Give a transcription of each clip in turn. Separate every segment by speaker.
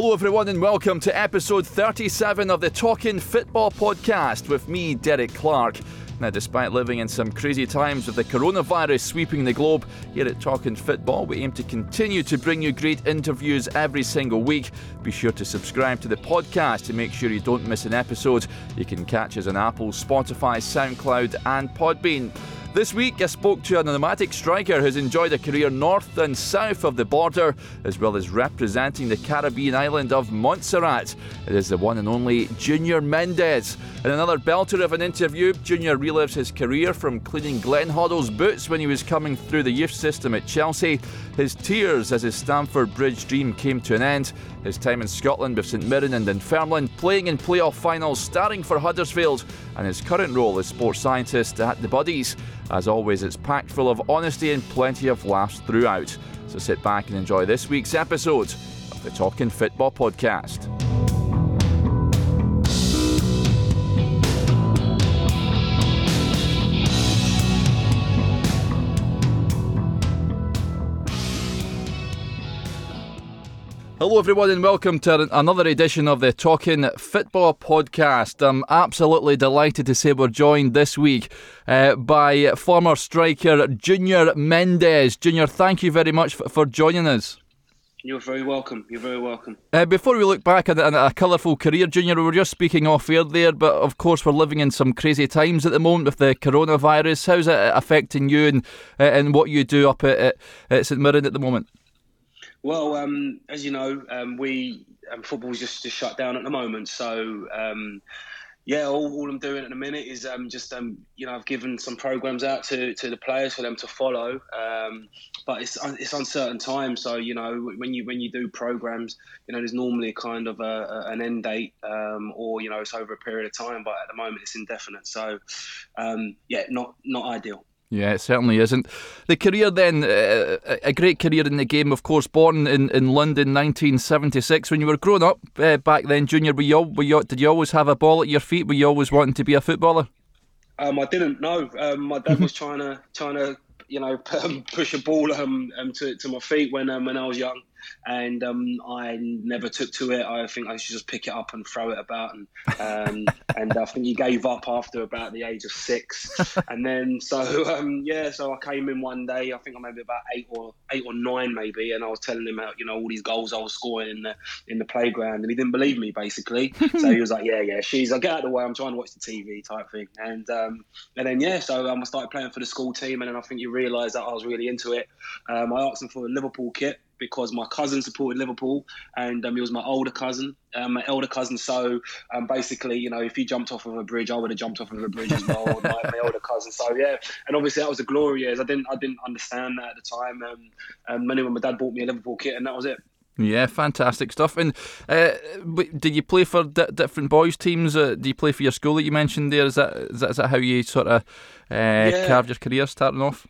Speaker 1: Hello, everyone, and welcome to episode 37 of the Talking Football podcast with me, Derek Clark. Now, despite living in some crazy times with the coronavirus sweeping the globe, here at Talking Football, we aim to continue to bring you great interviews every single week. Be sure to subscribe to the podcast to make sure you don't miss an episode. You can catch us on Apple, Spotify, SoundCloud, and Podbean. This week, I spoke to a nomadic striker who's enjoyed a career north and south of the border, as well as representing the Caribbean island of Montserrat. It is the one and only Junior Mendes. In another belter of an interview, Junior relives his career from cleaning Glenn Hoddle's boots when he was coming through the youth system at Chelsea, his tears as his Stamford Bridge dream came to an end, his time in Scotland with St Mirren and Dunfermline, playing in playoff finals, starring for Huddersfield, and his current role as sports scientist at the Buddies. As always, it's packed full of honesty and plenty of laughs throughout. So sit back and enjoy this week's episode of the Talking Football Podcast. Hello, everyone, and welcome to another edition of the Talking Football Podcast. I'm absolutely delighted to say we're joined this week uh, by former striker Junior Mendes. Junior, thank you very much for, for joining us.
Speaker 2: You're very welcome. You're very welcome.
Speaker 1: Uh, before we look back at, a colourful career, Junior, we were just speaking off air there, but of course we're living in some crazy times at the moment with the coronavirus. How's it affecting you and uh, and what you do up at, at St Mirren at the moment?
Speaker 2: Well, um, as you know, um, we um, football's just, just shut down at the moment. So, um, yeah, all, all, I'm doing at the minute is um, just um, you know I've given some programs out to, to the players for them to follow, but it's it's uncertain time. So you know when you when you do programs, you know there's normally a kind of a, a, an end date, or you know it's over a period of time. But at the moment it's indefinite. So yeah, not not ideal.
Speaker 1: Yeah, it certainly isn't. The career then, uh, a great career in the game, of course, born in, in London 1976. When you were growing up uh, back then, Junior, were you, were you, did you always have a ball at your feet? Were you always wanting to be a footballer?
Speaker 2: Um, I didn't know. Um, my dad was trying to trying to you know push a ball um, um to, to my feet when um, when I was young and um, I never took to it. I think I should just pick it up and throw it about, and um, and I think he gave up after about the age of six, and then so um, yeah, so I came in one day. I think I maybe about eight or eight or nine maybe, and I was telling him about you know all these goals I was scoring in the in the playground, and he didn't believe me basically. so he was like, yeah, yeah, she's like, get out of the way. I'm trying to watch the TV type thing, and um, and then yeah, so um, I started playing for the school team, and then I think you realise that I was really into it. Um, I asked him for a Liverpool kit because my cousin supported Liverpool and um, he was my older cousin, um, my elder cousin. So um, basically, you know, if he jumped off of a bridge, I would have jumped off of a bridge as well. my, my, older cousin. So yeah, and obviously that was the glory years. I didn't I didn't understand that at the time. Um, and when my dad bought me a Liverpool kit, and that was it.
Speaker 1: Yeah, fantastic stuff. And uh, did you play for d- different boys' teams? Uh, do you play for your school that you mentioned there? Is that is that, is that how you sort of uh, yeah. carved your career starting off?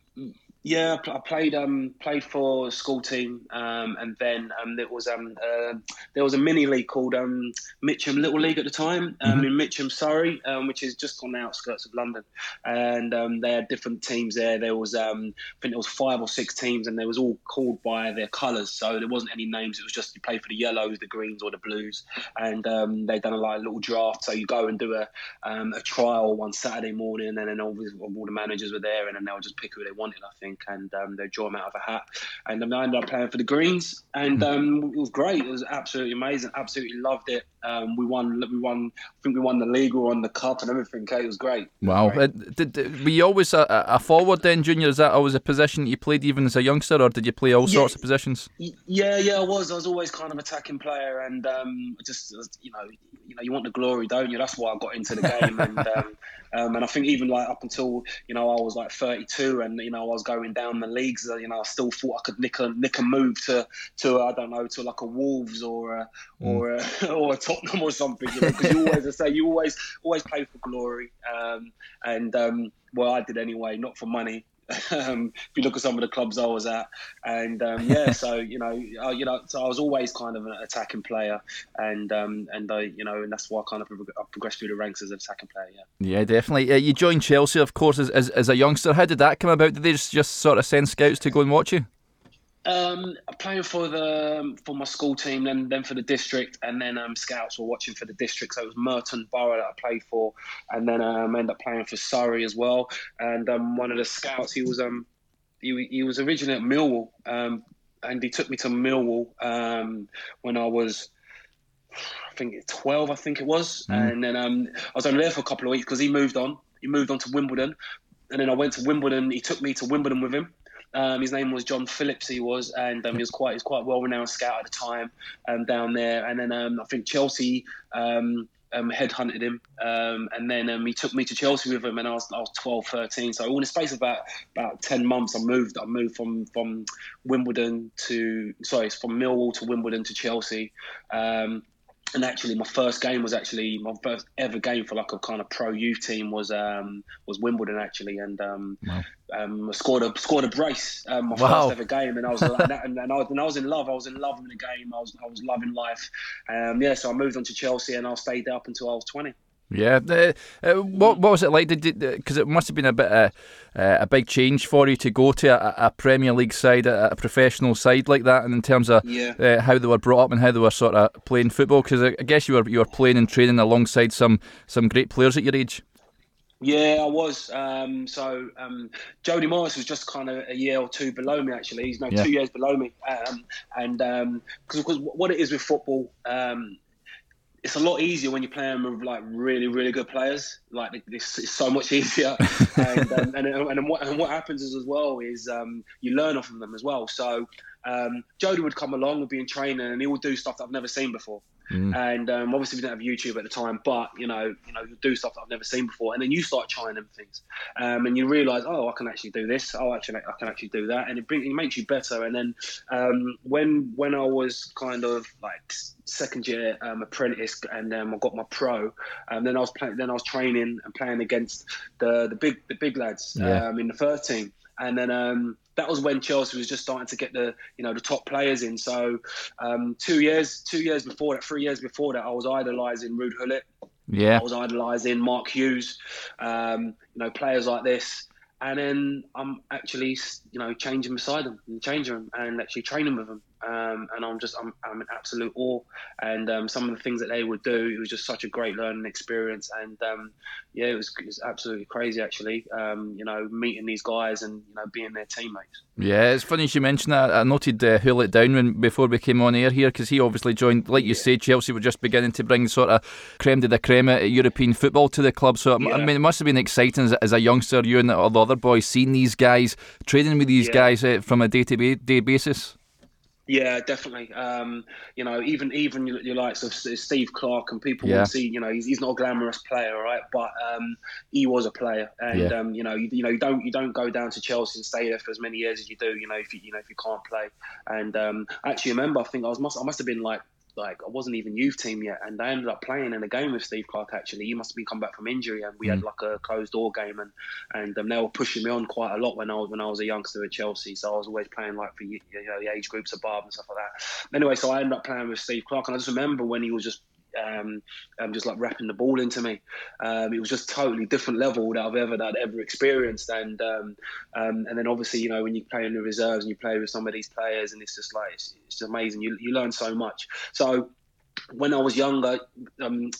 Speaker 2: Yeah, I played um, played for a school team, um, and then um, there was um, uh, there was a mini league called um, Mitcham Little League at the time um, mm-hmm. in Mitcham, Surrey, um, which is just on the outskirts of London, and um, they had different teams there. There was um, I think there was five or six teams, and they was all called by their colours, so there wasn't any names. It was just you play for the yellows, the greens, or the blues, and um, they done a like, little draft. So you go and do a um, a trial one Saturday morning, and then all, all the managers were there, and then they'll just pick who they wanted. I think think, and um, they draw him out of a hat. And um, I ended up playing for the Greens, and um, it was great. It was absolutely amazing. Absolutely loved it. Um, we won. We won. I think we won the league. We won the cup and everything. Okay, it was great.
Speaker 1: Wow.
Speaker 2: Great.
Speaker 1: Uh, did, did, were you always a, a, forward then, Junior? Is that always a position you played even as a youngster, or did you play all yeah, sorts of positions?
Speaker 2: Yeah, yeah, I was. I was always kind of attacking player, and um, just you know, you know, you want the glory, don't you? That's why I got into the game, and um, um, and I think even like up until you know I was like 32, and you know I was going down the leagues. Uh, you know, I still thought I could nick a nick a move to to I don't know to like a Wolves or a, mm. or a, or a Tottenham or something. You know, because you always I say you always always play for glory, um, and um, well I did anyway, not for money. Um, if you look at some of the clubs I was at, and um, yeah, so you know, uh, you know, so I was always kind of an attacking player, and um, and I, you know, and that's why I kind of progressed through the ranks as an attacking player.
Speaker 1: Yeah, yeah, definitely. Uh, you joined Chelsea, of course, as, as, as a youngster. How did that come about? Did they just, just sort of send scouts to go and watch you?
Speaker 2: Um, playing for the for my school team, then then for the district, and then um, scouts were watching for the district. So it was Merton Borough that I played for, and then um, ended up playing for Surrey as well. And um, one of the scouts, he was um he, he was originally at Millwall, um, and he took me to Millwall um, when I was. I think 12, I think it was, mm. and then um, I was only there for a couple of weeks because he moved on. He moved on to Wimbledon, and then I went to Wimbledon. He took me to Wimbledon with him, um, his name was John Phillips. He was, and um, he was quite, he was quite well renowned scout at the time um, down there. And then um, I think Chelsea um, um, headhunted him, and then he took me to Chelsea with him, and I was, I was 12, 13. So in the space of about about 10 months, I moved. I moved from from Wimbledon to sorry, from Millwall to Wimbledon to Chelsea and actually my first game was actually my first ever game for like a kind of pro youth team was um was Wimbledon actually. And um, wow. um I scored a scored a brace um, my wow. first ever game. And I was and, and, I, and I was in love. I was in love with the game. I was I was loving life. Um yeah so I moved on to Chelsea and I stayed there up until I was 20
Speaker 1: yeah, uh, uh, what what was it like? Did Because it must have been a bit of, uh, a big change for you to go to a, a Premier League side, a, a, professional side like that, and in terms of yeah. Uh, how they were brought up and how they were sort of playing football. Because I guess you were you were playing and training alongside some some great players at your age.
Speaker 2: Yeah, I was. Um, so um, Jody Morris was just kind of a year or two below me. Actually, he's no yeah. two years below me. Um, and because um, what it is with football, um, it's a lot easier when you're playing with like really, really good players. Like this is so much easier. and, um, and, and, what, and what happens is as well is um, you learn off of them as well. So um, Jody would come along, would be in training, and he would do stuff that I've never seen before. Mm. And um, obviously we didn't have YouTube at the time, but you know, you know, you do stuff that I've never seen before, and then you start trying them things, um, and you realise, oh, I can actually do this. Oh, actually, I can actually do that, and it, bring, it makes you better. And then um, when when I was kind of like second year um, apprentice, and then I got my pro, and um, then I was playing, then I was training and playing against the the big the big lads yeah. Um, in the first team, and then um, that was when Chelsea was just starting to get the you know the top players in. So um, two years two years before that, three years before that, I was idolising Ruud Gullit.
Speaker 1: Yeah,
Speaker 2: I was idolising Mark Hughes. Um, you know, players like this. And then I'm actually, you know, changing beside them and changing them and actually training with them um, and I'm just I'm, I'm in absolute awe. And um, some of the things that they would do, it was just such a great learning experience. And um, yeah, it was, it was absolutely crazy actually. Um, you know, meeting these guys and you know being their teammates.
Speaker 1: Yeah, it's funny you mentioned that. I noted uh, Gullit down when before we came on air here because he obviously joined, like you yeah. said, Chelsea were just beginning to bring sort of creme de la creme European football to the club. So yeah. I mean, it must have been exciting as, as, a youngster, you and all the other boys, seeing these guys, training with these yeah. guys uh, from a day to day basis.
Speaker 2: Yeah, definitely. Um, you know, even even your, your likes of Steve Clarke and people yeah. will see, you know, he's, he's not a glamorous player, right? But um, he was a player, and yeah. um, you know, you, you, know, you don't you don't go down to Chelsea and stay there for as many years as you do, you know, if you you know if you can't play. And um, actually, remember, I think I was must I must have been like like I wasn't even youth team yet, and I ended up playing in a game with Steve Clarke. Actually, he must have been come back from injury, and we mm. had like a closed door game, and and um, they were pushing me on quite a lot when I was when I was a youngster at Chelsea. So I was always playing like for you know the age groups above and stuff like that. Anyway, so I ended up playing with Steve Clarke, and I just remember when he was just um, um, just like wrapping the ball into me. Um, it was just totally different level that I've ever that I'd ever experienced. And um, um, and then obviously you know when you play in the reserves and you play with some of these players, and it's just like it's, it's amazing. You you learn so much. So when I was younger, um,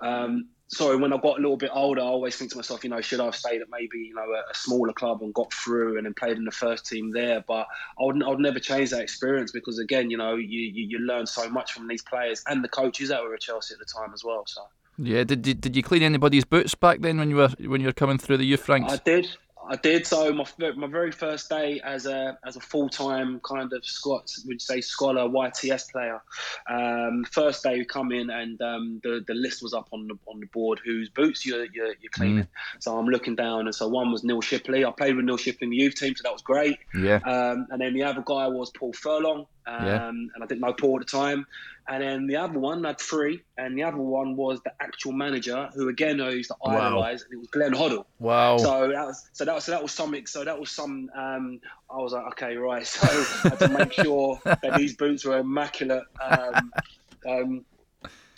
Speaker 2: um, sorry, when I got a little bit older, I always think to myself, you know, should I have stayed at maybe you know a, a smaller club and got through and then played in the first team there? But I would I would never change that experience because again, you know, you, you, you learn so much from these players and the coaches that were at Chelsea at the time as well. So.
Speaker 1: Yeah, did you, did you clean anybody's boots back then when you were when you were coming through the youth ranks?
Speaker 2: I did. I did. So my my very first day as a as a full time kind of Scott would say scholar YTS player. Um, first day we come in and um, the the list was up on the on the board whose boots you're you're, you're cleaning. Mm. So I'm looking down and so one was Neil Shipperley. I played with Neil Shipperley in the youth team, so that was great.
Speaker 1: Yeah.
Speaker 2: Um, and then the other guy was Paul Furlong. Um, yeah. And I didn't know Paul at the time. And then the other one had three, and the other one was the actual manager, who again I used to idolise, wow. and it was Glenn Hoddle.
Speaker 1: Wow!
Speaker 2: So that was so that was so that was something. So that was some. Um, I was like, okay, right. So I had to make sure that these boots were immaculate. Um, um,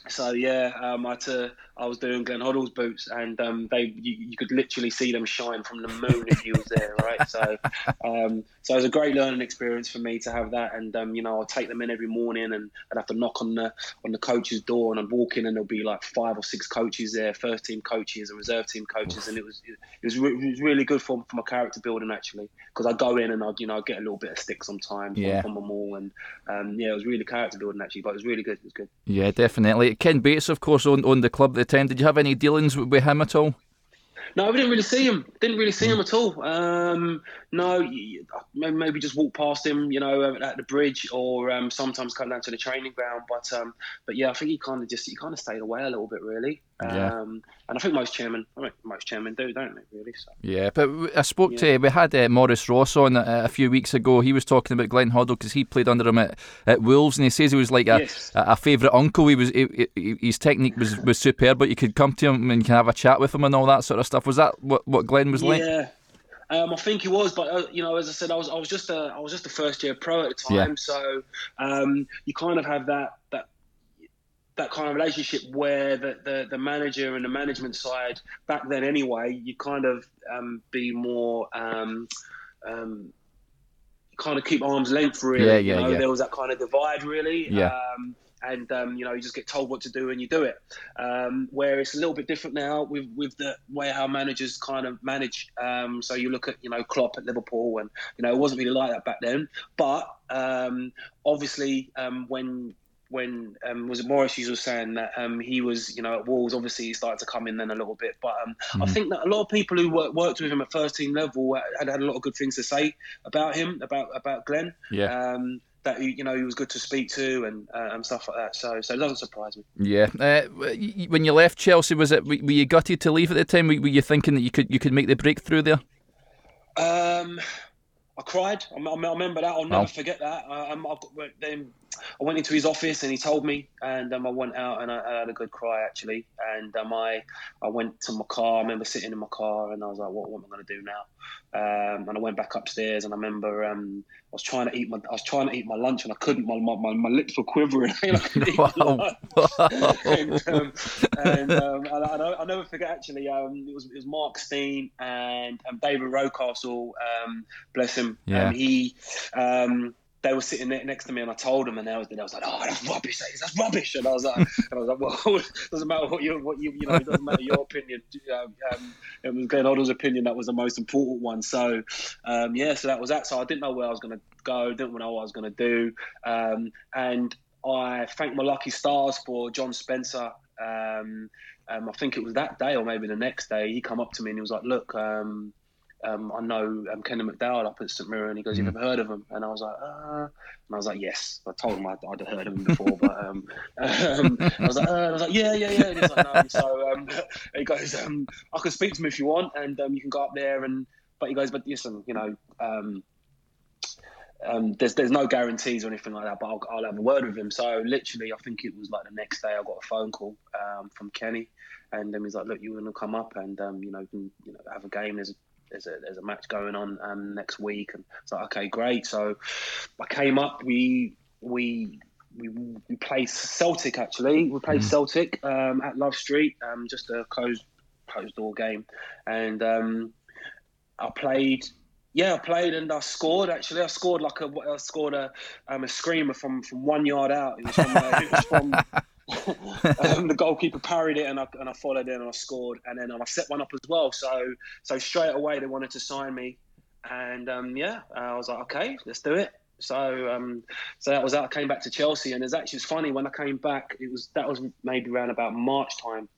Speaker 2: so yeah, um, I had to I was doing Glenn Hoddle's boots, and um, they you, you, could literally see them shine from the moon if you was there, right? So, um, so it was a great learning experience for me to have that, and um, you know, I'll take them in every morning, and I'd have to knock on the on the coach's door, and I'd walk in, and there'll be like five or six coaches there, first team coaches and reserve team coaches, and it was it was, re- it was really good for, for my character building actually, because I go in and I you know I get a little bit of stick sometimes yeah. from, from them all, and um, yeah, it was really character building actually, but it was really good. It was good.
Speaker 1: Yeah, definitely. Ken Bates, of course, owned, owned the club the time. Did you have any dealings with him at all?
Speaker 2: No, we didn't really see him. Didn't really see him at all. Um, no, maybe just walk past him, you know, at the bridge, or um, sometimes come down to the training ground. But um, but yeah, I think he kind of just he kind of stayed away a little bit, really. Yeah. Um, and I think most chairmen, I mean, most chairmen do, don't they? Really. So.
Speaker 1: Yeah, but I spoke yeah. to we had uh, Maurice Ross on uh, a few weeks ago. He was talking about Glenn Hoddle because he played under him at, at Wolves, and he says he was like a, yes. a, a favourite uncle. He was he, he, his technique was, was superb, but you could come to him and you can have a chat with him and all that sort of stuff. Was that what, what Glenn was like?
Speaker 2: Yeah. Um, I think he was, but uh, you know, as I said, I was I was just a I was just a first year pro at the time, yeah. so um, you kind of have that that that kind of relationship where the, the, the, manager and the management side back then anyway you kind of um, be more um, um, kind of keep arm's length really yeah, yeah, you know? yeah. there was that kind of divide really yeah. Um, and um, you know you just get told what to do and you do it um, where it's a little bit different now with with the way how managers kind of manage so you look at you know Klopp at Liverpool and you know it wasn't really like that back then but obviously when when um, was it Morris was saying that um, he was, you know, at Wolves. Obviously, he started to come in then a little bit, but um, mm. I think that a lot of people who work, worked with him at first team level had had a lot of good things to say about him, about about Glenn.
Speaker 1: Yeah.
Speaker 2: Um, that you know he was good to speak to and uh, and stuff like that. So so it doesn't surprise me.
Speaker 1: Yeah. Uh, when you left Chelsea, was it were you gutted to leave at the time? Were you thinking that you could you could make the breakthrough there?
Speaker 2: Um, I cried. I, I remember that. I'll never oh. forget that. Um, I, then I went into his office and he told me, and um, I went out and I, I, had a good cry actually. And um, I I went to my car. I remember sitting in my car and I was like, what, what am I going to do now? Um, and I went back upstairs and I remember um, I was trying to eat my I was trying to eat my lunch and I couldn't. My my, my lips were quivering. wow. and, and I, I, will never forget actually. Um, it was it was Mark Stein and um, David Rocastle. bless him. Yeah. he they were sitting next to me, and I told them, and they was, they was like, "Oh, that's rubbish! That's rubbish!" And I was like, "And I was like, well, it doesn't matter what you, what you, you know, it doesn't matter your opinion. Um, um, it was Glenn Hoddle's opinion that was the most important one. So, um, yeah, so that was that. So I didn't know where I was going to go, didn't know what I was going to do, um, and I thank my lucky stars for John Spencer. Um, um, I think it was that day or maybe the next day. He come up to me and he was like, "Look." Um, I know um, Kenny McDowell up at St Mirren, and he goes, "You've mm. ever heard of him?" And I was like, uh, and I was like, "Yes." I told him I'd, I'd heard of him before, but um, um, I was like, uh, I was like, "Yeah, yeah, yeah." And he's like, "No." So um, he goes, um, "I can speak to him if you want, and you can go up there." And but he goes, "But listen, you know." Um, there's there's no guarantees or anything like that, but I'll, I'll, have a word with him. So literally, I think it was like the next day, I got a phone call um, from Kenny, and then he's like, "Look, you want to come up and um, you know, can, you know, have a game. There's there's a there's a match going on um, next week, and it's like okay, great. So I came up. We we we, we played Celtic actually. We played mm. Celtic um, at Love Street, um, just a closed closed door game, and um, I played. Yeah, I played and I scored. Actually, I scored like a I scored a um, a screamer from, from one yard out. It was from, uh, it was from um, the goalkeeper parried it and I, and I followed it and I scored and then I set one up as well. So so straight away they wanted to sign me, and um, yeah, I was like, okay, let's do it. So um, so that was that. I came back to Chelsea and it's actually it's funny when I came back. It was that was maybe around about March time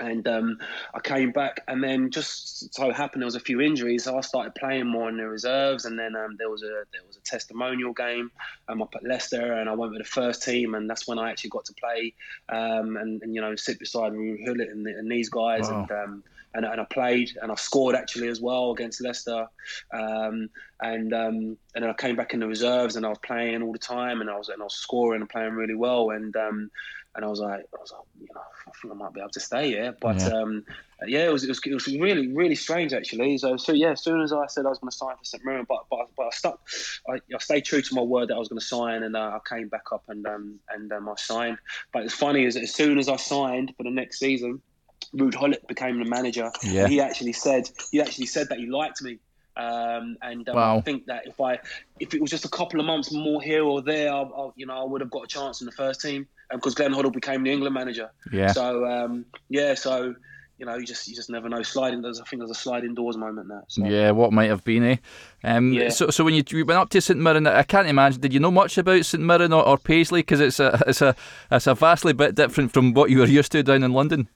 Speaker 2: and um, I came back, and then just so happened there was a few injuries, so I started playing more in the reserves, and then um, there was a there was a testimonial game um, up at Leicester, and I went with the first team, and that's when I actually got to play um, and, and, you know sit beside and, and, these guys, wow. and, um, and and I played, and I scored actually as well against Leicester, um, and and then I came back in the reserves, and I was playing all the time, and I was and I was scoring and playing really well, and and I was like, I was like, you know, I think I might be able to stay here. But yeah, um, yeah it, was, it, was, it was really really strange actually. So so yeah, as soon as I said I was going to sign for St Mirren, but but but I stuck, I, I stayed true to my word that I was going to sign, and uh, I came back up and um, and um, I signed. But it's funny is as soon as I signed for the next season, Ruud Gullit became the manager.
Speaker 1: Yeah.
Speaker 2: He actually said he actually said that he liked me. Um, and um,
Speaker 1: wow.
Speaker 2: I think that if I if it was just a couple of months more here or there, I, I, you know, I would have got a chance in the first team because Glenn Hoddle became the England manager.
Speaker 1: Yeah.
Speaker 2: So um, yeah, so you know, you just you just never know. Sliding there's I think there's a sliding doors moment there. So.
Speaker 1: Yeah, what might have been, eh? Um,
Speaker 2: Yeah.
Speaker 1: So, so when you, you went up to St Mirren, I can't imagine. Did you know much about St Mirren or, or Paisley? Because it's a it's a it's a vastly bit different from what you were used to down in London.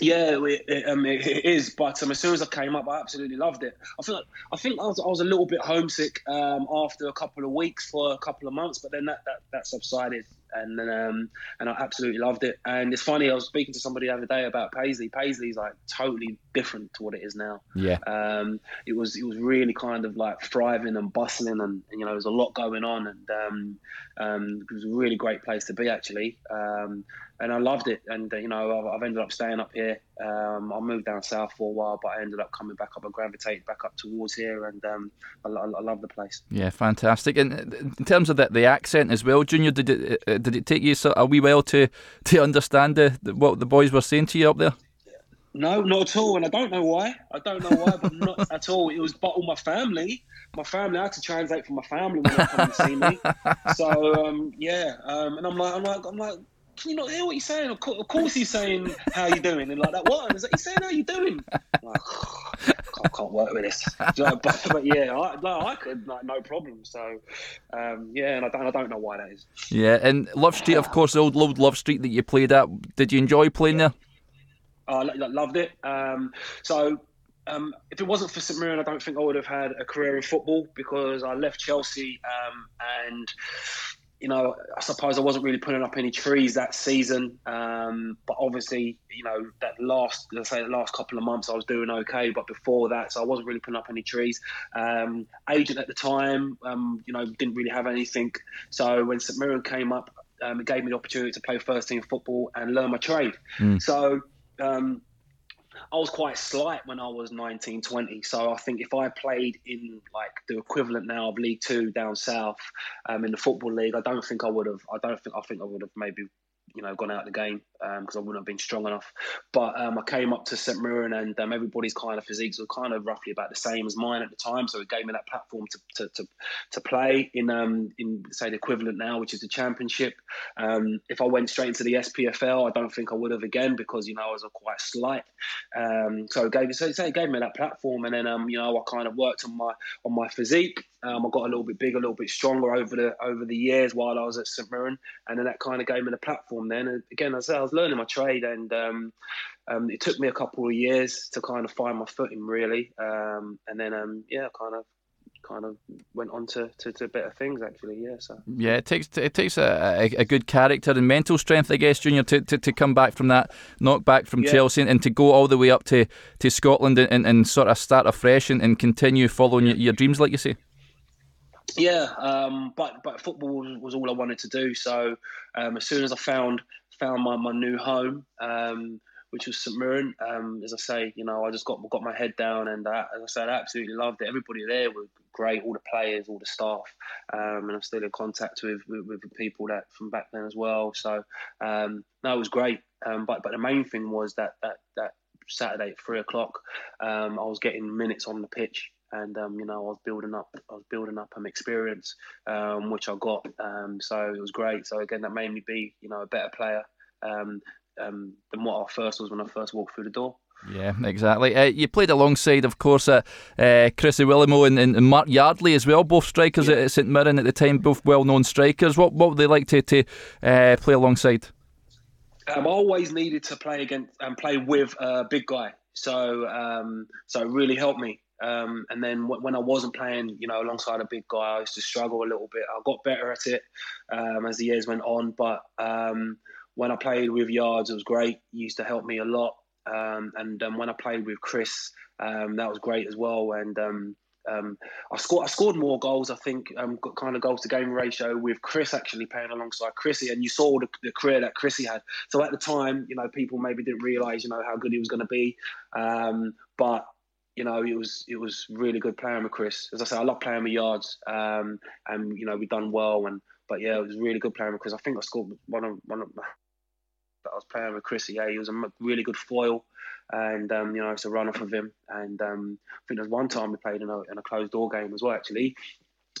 Speaker 2: Yeah, it, it, um, it, it is. But um, as soon as I came up, I absolutely loved it. I feel like, I think I was, I was a little bit homesick um, after a couple of weeks for a couple of months, but then that, that, that subsided, and then um, and I absolutely loved it. And it's funny, I was speaking to somebody the other day about Paisley. Paisley's like totally different to what it is now.
Speaker 1: Yeah.
Speaker 2: Um, it was it was really kind of like thriving and bustling, and, and you know there was a lot going on, and um, um, it was a really great place to be actually. Um, and I loved it. And uh, you know, I've, I've ended up staying up here. Um, I moved down south for a while, but I ended up coming back up. and gravitated back up towards here, and um, I, I, I love the place.
Speaker 1: Yeah, fantastic. And uh, in terms of the, the accent as well, Junior, did it uh, did it take you so- a wee while to to understand the, what the boys were saying to you up there?
Speaker 2: No, not at all, and I don't know why. I don't know why, but not at all. It was but all my family. My family. I had to translate for my family when they come to see me. So um, yeah, um, and I'm like, I'm like, I'm like. Can you not hear what he's saying? Of course, of course he's saying how you doing and like that. What? He's, like, he's saying how you doing. I'm like, can't, can't work with this. Do you know, but, but yeah, I, no, I could like no problem. So um, yeah, and I don't, I don't know why that is.
Speaker 1: Yeah, and Love Street, of course, the old old Love Street that you played at. Did you enjoy playing there?
Speaker 2: I lo- lo- loved it. Um, so um, if it wasn't for St Mirren, I don't think I would have had a career in football because I left Chelsea um, and. You know, I suppose I wasn't really putting up any trees that season, um, but obviously, you know, that last, let's say, the last couple of months, I was doing okay. But before that, so I wasn't really putting up any trees. Um, agent at the time, um, you know, didn't really have anything. So when St Mirren came up, um, it gave me the opportunity to play first team football and learn my trade.
Speaker 1: Mm.
Speaker 2: So um, I was quite slight when I was 19, 20. So I think if I played in like the equivalent now of League Two down south um, in the football league, I don't think I would have. I don't think I think I would have maybe you know gone out of the game because I wouldn't have been strong enough. But um, I came up to St Mirren and um, everybody's kind of physiques were kind of roughly about the same as mine at the time, so it gave me that platform to to, to, to play in um in say the equivalent now, which is the Championship. Um, if I went straight into the SPFL, I don't think I would have again because you know I was quite slight. Um, so it gave so, it gave me that platform, and then um you know I kind of worked on my on my physique. Um, I got a little bit bigger, a little bit stronger over the over the years while I was at St Mirren, and then that kind of gave me the platform. Then and again, as I I was learning my trade, and um, um, it took me a couple of years to kind of find my footing, really. Um, and then um, yeah, kind of kind of went on to, to, to better things actually. Yeah, so
Speaker 1: Yeah, it takes it takes a, a, a good character and mental strength, I guess, Junior, to, to, to come back from that knockback from
Speaker 2: Yeah.
Speaker 1: Chelsea and, and to go all the way up to, to Scotland and, and sort of start afresh and, and continue following your, your dreams, like you say.
Speaker 2: Yeah, um, but but football was, was all I wanted to do. So um, as soon as I found found my, my new home, um, which was St Mirren, um, as I say, you know, I just got got my head down, and I, as I said, I absolutely loved it. Everybody there were great, all the players, all the staff, um, and I'm still in contact with, with with the people that from back then as well. So um, no, it was great. Um, but but the main thing was that that that Saturday at three o'clock, um, I was getting minutes on the pitch and um, you know I was building up I was building up um, experience um, which I got um, so it was great so again that made me be you know a better player um, um, than what I first was when I first walked through the door
Speaker 1: Yeah, exactly. Uh, you played alongside, of course, uh, uh, Chrissy Iwelumo and, and, Mark Yardley as well, both strikers
Speaker 2: Yeah.
Speaker 1: at St Mirren at the time, both well-known strikers. What what would they like to to uh, play alongside?
Speaker 2: um, I always needed to play against and play with a big guy so um, so it really helped me um, and then w- when I wasn't playing, you know, alongside a big guy, I used to struggle a little bit. I got better at it um, as the years went on, but um, when I played with Yards, it was great. He used to help me a lot. Um, and um, when I played with Chris, um, that was great as well. And um, I scored, I scored more goals. I think um, kind of goals to game ratio with Chris actually playing alongside Chrissy, and you saw the, the career that Chrissy had. So at the time, you know, people maybe didn't realise, you know, how good he was going to be. Um, but you know, it was it was really good playing with Chris. As I said, I love playing with yards, um, and you know, we done well. And but yeah, it was really good playing with Chris. I think I scored one of one of that I was playing with Chris. Yeah, he was a really good foil, and um, you know, it's a run off of him. And um, I think there's one time we played in a, in a closed door game as well. Actually,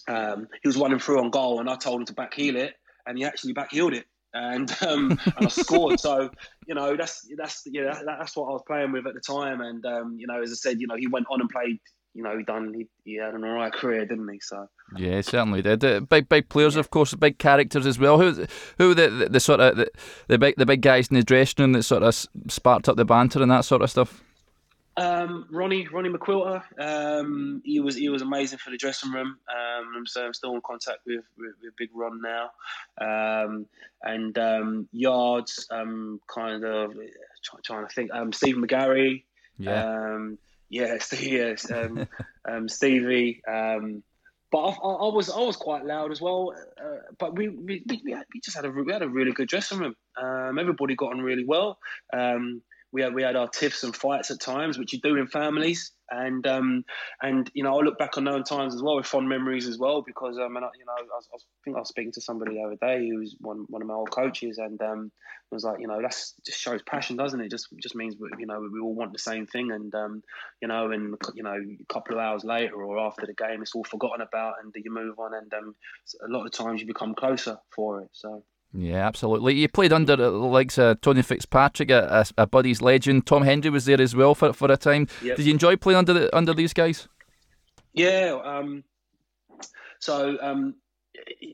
Speaker 2: um, he was running through on goal, and I told him to back heel it, and he actually back heeled it. And, um, and I scored. So you know that's that's yeah that, that's what I was playing with at the time. And um, you know, as I said, you know, he went on and played you know, he done he, he had an alright career, didn't he? So
Speaker 1: yeah, certainly did. Uh, big big players, yeah. of course, big characters as well. Who who the, the, the sort of the, the big the big guys in the dressing room that sort of sparked up the banter and that sort of stuff.
Speaker 2: Um, Ronnie Ronnie McQuilter, um, he was he was amazing for the dressing room. Um, so I'm still in contact with, with, with Big Ron now, um, and um, Yards, um, kind of try, trying to think. Um, Steve McGarry, yeah. Um, um, um, Stevie. Um, but I, I, was I was quite loud as well. Uh, but we we, we, we just had a we had a really good dressing room. Um, everybody got on really well. Um, we had we had our tiffs and fights at times, which you do in families. And um, and you know I look back on those times as well with fond memories as well because um, and I, you know I, was, I, think I was speaking to somebody the other day who was one one of my old coaches and um, was like you know that's just shows passion doesn't it? Just just means you know we all want the same thing. And um, you know and you know a couple of hours later or after the game it's all forgotten about and you move on and um, a lot of times you become closer for it. So.
Speaker 1: Yeah, absolutely. You played under the likes of Tony Fitzpatrick, a, a, a Buddy's legend. Tom Hendrie was there as well for for a time. Yep. Did you enjoy playing under the, under these guys?
Speaker 2: Yeah. Um, so um,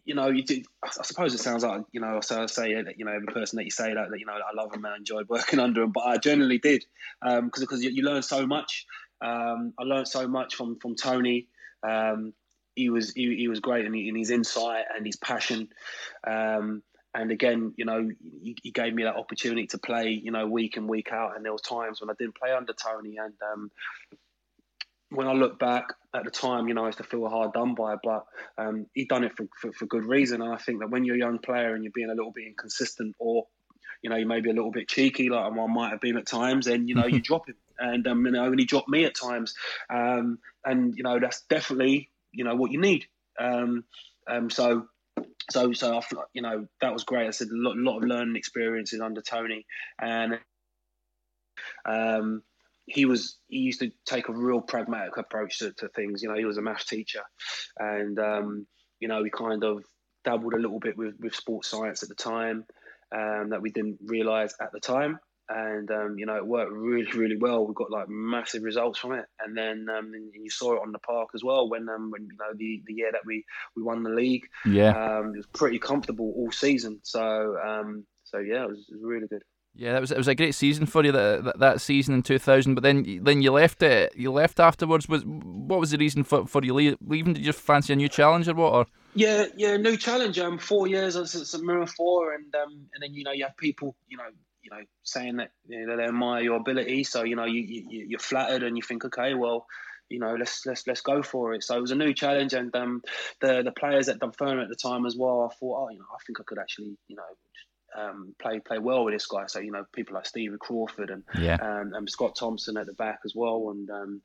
Speaker 2: you know, you did. I suppose it sounds like you know. So I say that you know every person that you say that that you know I love them and I enjoyed working under them, but I generally did because um, because you, you, learn so much. Um, I learned so much from from Tony. Um, he was he, he was great in, in, his insight and his passion. Um, and again, you know, he, he, gave me that opportunity to play, you know, week in week out. And there was times when I didn't play under Tony, and um, when I look back at the time, you know, I used to feel hard done by, but um, he done it for, for, for good reason. And I think that when you're a young player and you're being a little bit inconsistent, or you know, you may be a little bit cheeky, like I might have been at times, then you know, you drop him. And um, you know, and he dropped me at times, um, and you know, that's definitely you know what you need. Um, um, so so so I you know that was great. I said a lot, lot of learning experiences under Tony, and um, he was he used to take a real pragmatic approach to, to things. You know, he was a math teacher, and um, you know, he kind of dabbled a little bit with with sports science at the time um, that we didn't realize at the time and um, you know it worked really really well. We got like massive results from it, and then um, and you saw it on the park as well when um, when you know the, the year that we, we won the league.
Speaker 1: Yeah,
Speaker 2: um, it was pretty comfortable all season. So um, so yeah, it was, it was really good.
Speaker 1: Yeah, that was it was a great season for you that that, that season in two thousand. But then then you left it. You left afterwards. Was what was the reason for, for you leaving? Did you just fancy a new challenge or what? Or?
Speaker 2: Yeah, yeah, new challenge. Um, four years at St Mirren Four, and um, and then you know you have people you know you know, saying that you know, they admire your ability. So you know, you, you you're flattered and you think, okay, well, you know, let's let's let's go for it. So it was a new challenge, and um, the the players at Dunfermline at the time as well. I thought, oh, you know, I think I could actually, you know, um, play play well with this guy. So you know, people like Stevie Crawford and
Speaker 1: yeah.
Speaker 2: um, and Scott Thompson at the back as well. And um,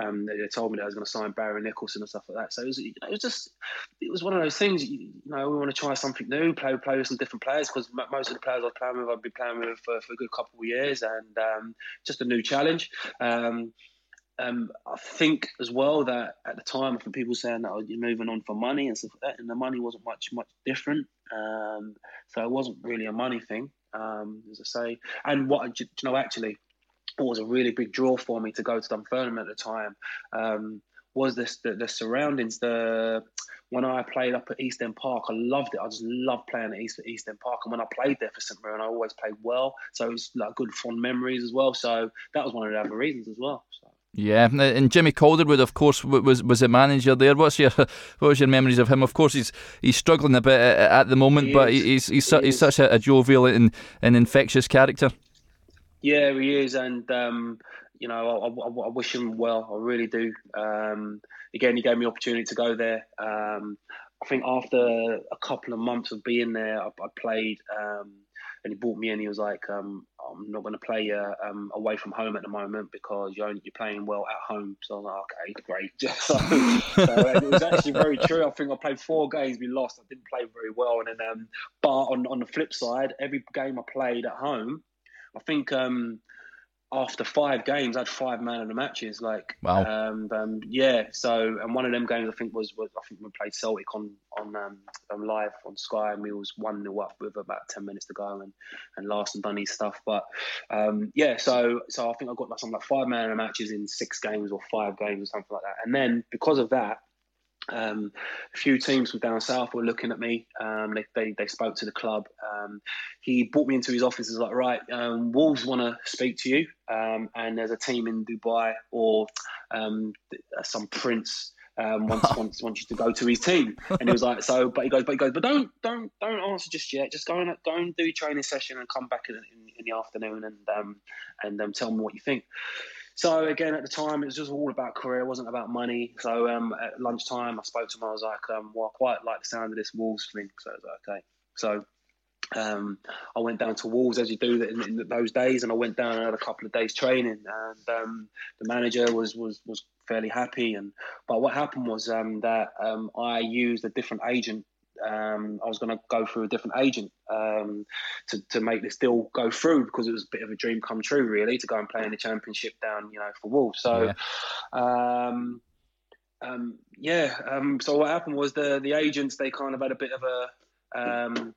Speaker 2: um, they, told me that I was going to sign Barry Nicholson and stuff like that. So it was, you know, it was just it was one of those things. You, you know, we want to try something new, play play with some different players because most of the players I was playing with, I've been playing with for, for a good couple of years, and um, just a new challenge. Um, um, I think as well that at the time, for people saying that oh, you're moving on for money and stuff like that, and the money wasn't much much different. Um, so it wasn't really a money thing, um, as I say. And what you know, actually, what was a really big draw for me to go to Dunfermline at the time um, was this the, the, surroundings. The when I played up at East End Park, I loved it. I just loved playing at East East End Park, and when I played there for St Mirren, I always played well. So it was like good fond memories as well. So that was one of the other reasons as well. So.
Speaker 1: Yeah, and Jimmy Calderwood, of course, was was a manager there. What's your what was your memories of him? Of course, he's he's struggling a bit at the moment, he but is. he's he's, he he's such a, a, jovial and, and infectious character.
Speaker 2: Yeah, he is, and um, you know, I, I, I, wish him well. I really do. Um, again, he gave me opportunity to go there. Um, I think after a couple of months of being there, I, I played. Um, and he brought me in. He was like, um, "I'm not going to play uh, um, away from home at the moment because you're you're playing well at home." So I was like, "Okay, great." so, so it was actually very true. I think I played four games, we lost. I didn't play very well, and then um, but on on the flip side, every game I played at home, I think um, after five games, I had five man of the matches. Like,
Speaker 1: wow,
Speaker 2: um, um, yeah. So, and one of them games I think was, was I think we played Celtic on on um, um live on Sky, and we was one 0 up with about ten minutes to go, and and Larsson done his stuff. But um, yeah, so so I think I got like some like five man of the matches in six games or five games or something like that. And then because of that, um, a few teams from down south were looking at me. Um, they, they, they, spoke to the club. Um, he brought me into his office and was like, right, um, Wolves want to speak to you. Um, and there's a team in Dubai or um, some prince um, wants, wants wants you to go to his team. And he was like, so, but he goes, but he goes, but don't don't don't answer just yet. Just go and go and do your training session and come back in, in, in the afternoon and um, and um, tell me what you think. So again, at the time, it was just all about career. It wasn't about money. So um, at lunchtime, I spoke to him. I was like, um, "Well, I quite like the sound of this Wolves thing." So I was like, "Okay." So um, I went down to Wolves as you do in, in, those days, and I went down and had a couple of days training. And um, the manager was was was fairly happy. And but what happened was um, that um, I used a different agent um, I was going to go through a different agent um, to, to make this deal go through because it was a bit of a dream come true, really, to go and play in the championship down, you know, for Wolves. So, yeah. Um, um yeah. Um, so what happened was the the agents they kind of had a bit of a um,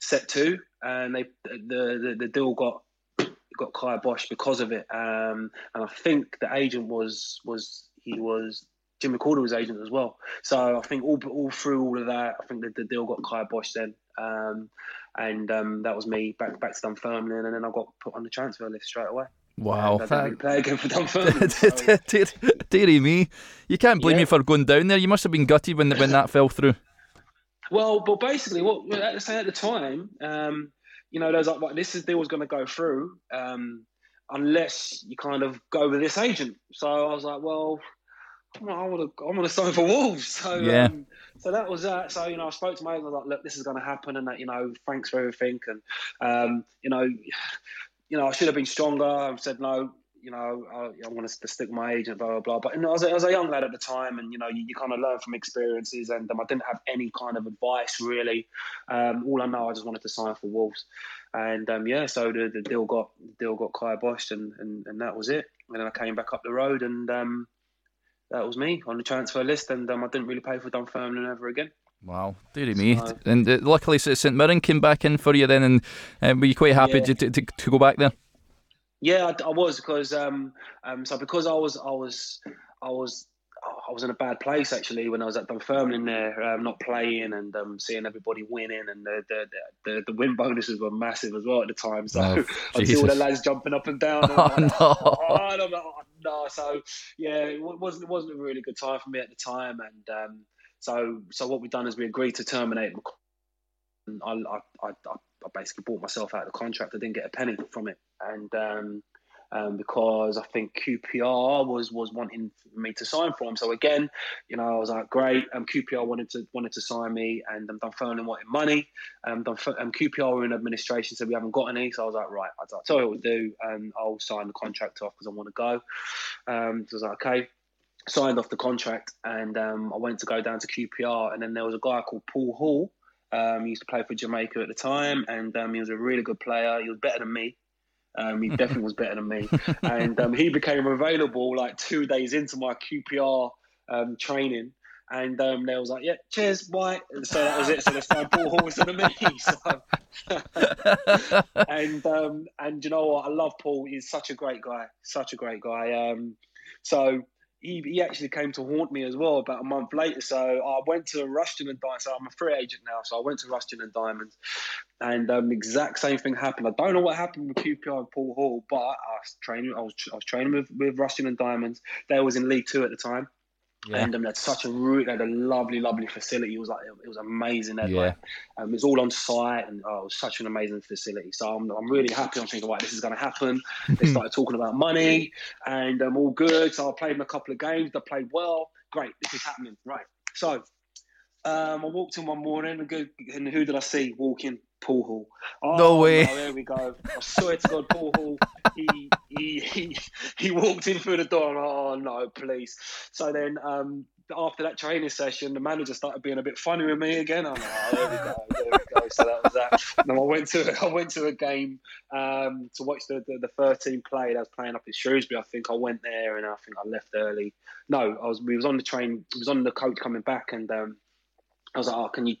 Speaker 2: set to, and they the the, the deal got got kiboshed because of it. and I think the agent was was he was Jim McCorder was agent as well. So I think all all through all of that, I think the, the deal got kiboshed then, um, and um, that was me back back to Dunfermline, and then I got put on the transfer list straight away.
Speaker 1: Wow!
Speaker 2: And I didn't play again for Dunfermline. so.
Speaker 1: Deary me, you can't blame yeah. me for going down there. You must have been gutted when when that fell through.
Speaker 2: Well, but basically, what say at the time, um, you know, there's like, this is deal was going to go through um, unless you kind of go with this agent. So I was like, well I want to, I want to sign for Wolves. So yeah. Um, so that was that. So you know, I spoke to my agent. Like, look, this is going to happen, and that you know, thanks for everything. And um, you know, you know, I should have been stronger. I've said no. You know, I, I want to stick with my agent, blah blah blah. But you know, I, was, I was a young lad at the time, and you know, you, you kind of learn from experiences. And um, I didn't have any kind of advice really. Um, all I know, I just wanted to sign for Wolves. And um, yeah, so the, the deal got the deal got kiboshed, and, and and that was it. And then I came back up the road, and um, that was me on the transfer list, and um, I didn't really play for Dunfermline ever again.
Speaker 1: Wow, dearie me. So, and uh, luckily, St Mirren came back in for you then, and uh, were you quite happy yeah. to, to, to, go back there?
Speaker 2: Yeah, I, I was because um, um, so because I was I was I was I was in a bad place actually when I was at Dunfermline there, um, not playing and um, seeing everybody winning, and the, the the, the win bonuses were massive as well at the time. So oh, I see all the lads jumping up and down. And
Speaker 1: oh, like, no.
Speaker 2: Oh, like, oh, no. So yeah, it wasn't it wasn't a really good time for me at the time, and um, so so what we've done is we agreed to terminate. I, I, I, I basically bought myself out of the contract. I didn't get a penny from it, and um, um, because I think QPR was was wanting me to sign for him. So again, you know, I was like, great. Um, QPR wanted to wanted to sign me, and um, Dunfermline wanted money. Um, Dunfer- um, QPR were in administration, so we haven't got any. So I was like, right, I'll tell you what we'll do, and I'll sign the contract off because I want to go. Um, so I was like, okay. Signed off the contract, and um, I went to go down to QPR, and then there was a guy called Paul Hall. Um, he used to play for Jamaica at the time, and um, he was a really good player. He was better than me, um, he definitely was better than me, and um, he became available like two days into my QPR um, training. And um, they was like, "Yeah, cheers, White." And so that was it. So they signed Paul instead of me. So. and um, and you know what? I love Paul. He's such a great guy. Such a great guy. Um, so he, he actually came to haunt me as well about a month later. So I went to Rushden and Diamonds. So I'm a free agent now. So I went to Rushden and Diamonds, and um, exact same thing happened. I don't know what happened with QPR and Paul Hall, but I was training. I was, I was training with with Rushden and Diamonds. They was in League Two at the time. Yeah. And um, they had such a root, they had a lovely, lovely facility. It was like it was amazing. yeah. Like, um, it was all on site, and oh, it was such an amazing facility. So I'm, I'm really happy. I'm thinking, right, this is going to happen. they started talking about money, and I'm um, all good. So I played them a couple of games. They played well. Great, this is happening. Right. So um, I walked in one morning, and, go, and who did I see walking? Paul Hall.
Speaker 1: Oh, no way.
Speaker 2: No, there we go. I swear to God, Paul Hall. He, he he he walked in through the door. And, oh no, please. So then, um, after that training session, the manager started being a bit funny with me again. I'm like, oh, there we go, there we go. So that was that. And I went to I went to a game um, to watch the, the, the 13 play. That was playing up at Shrewsbury. I think I went there and I think I left early. No, I was we was on the train. We was on the coach coming back, and um, I was like, oh, can you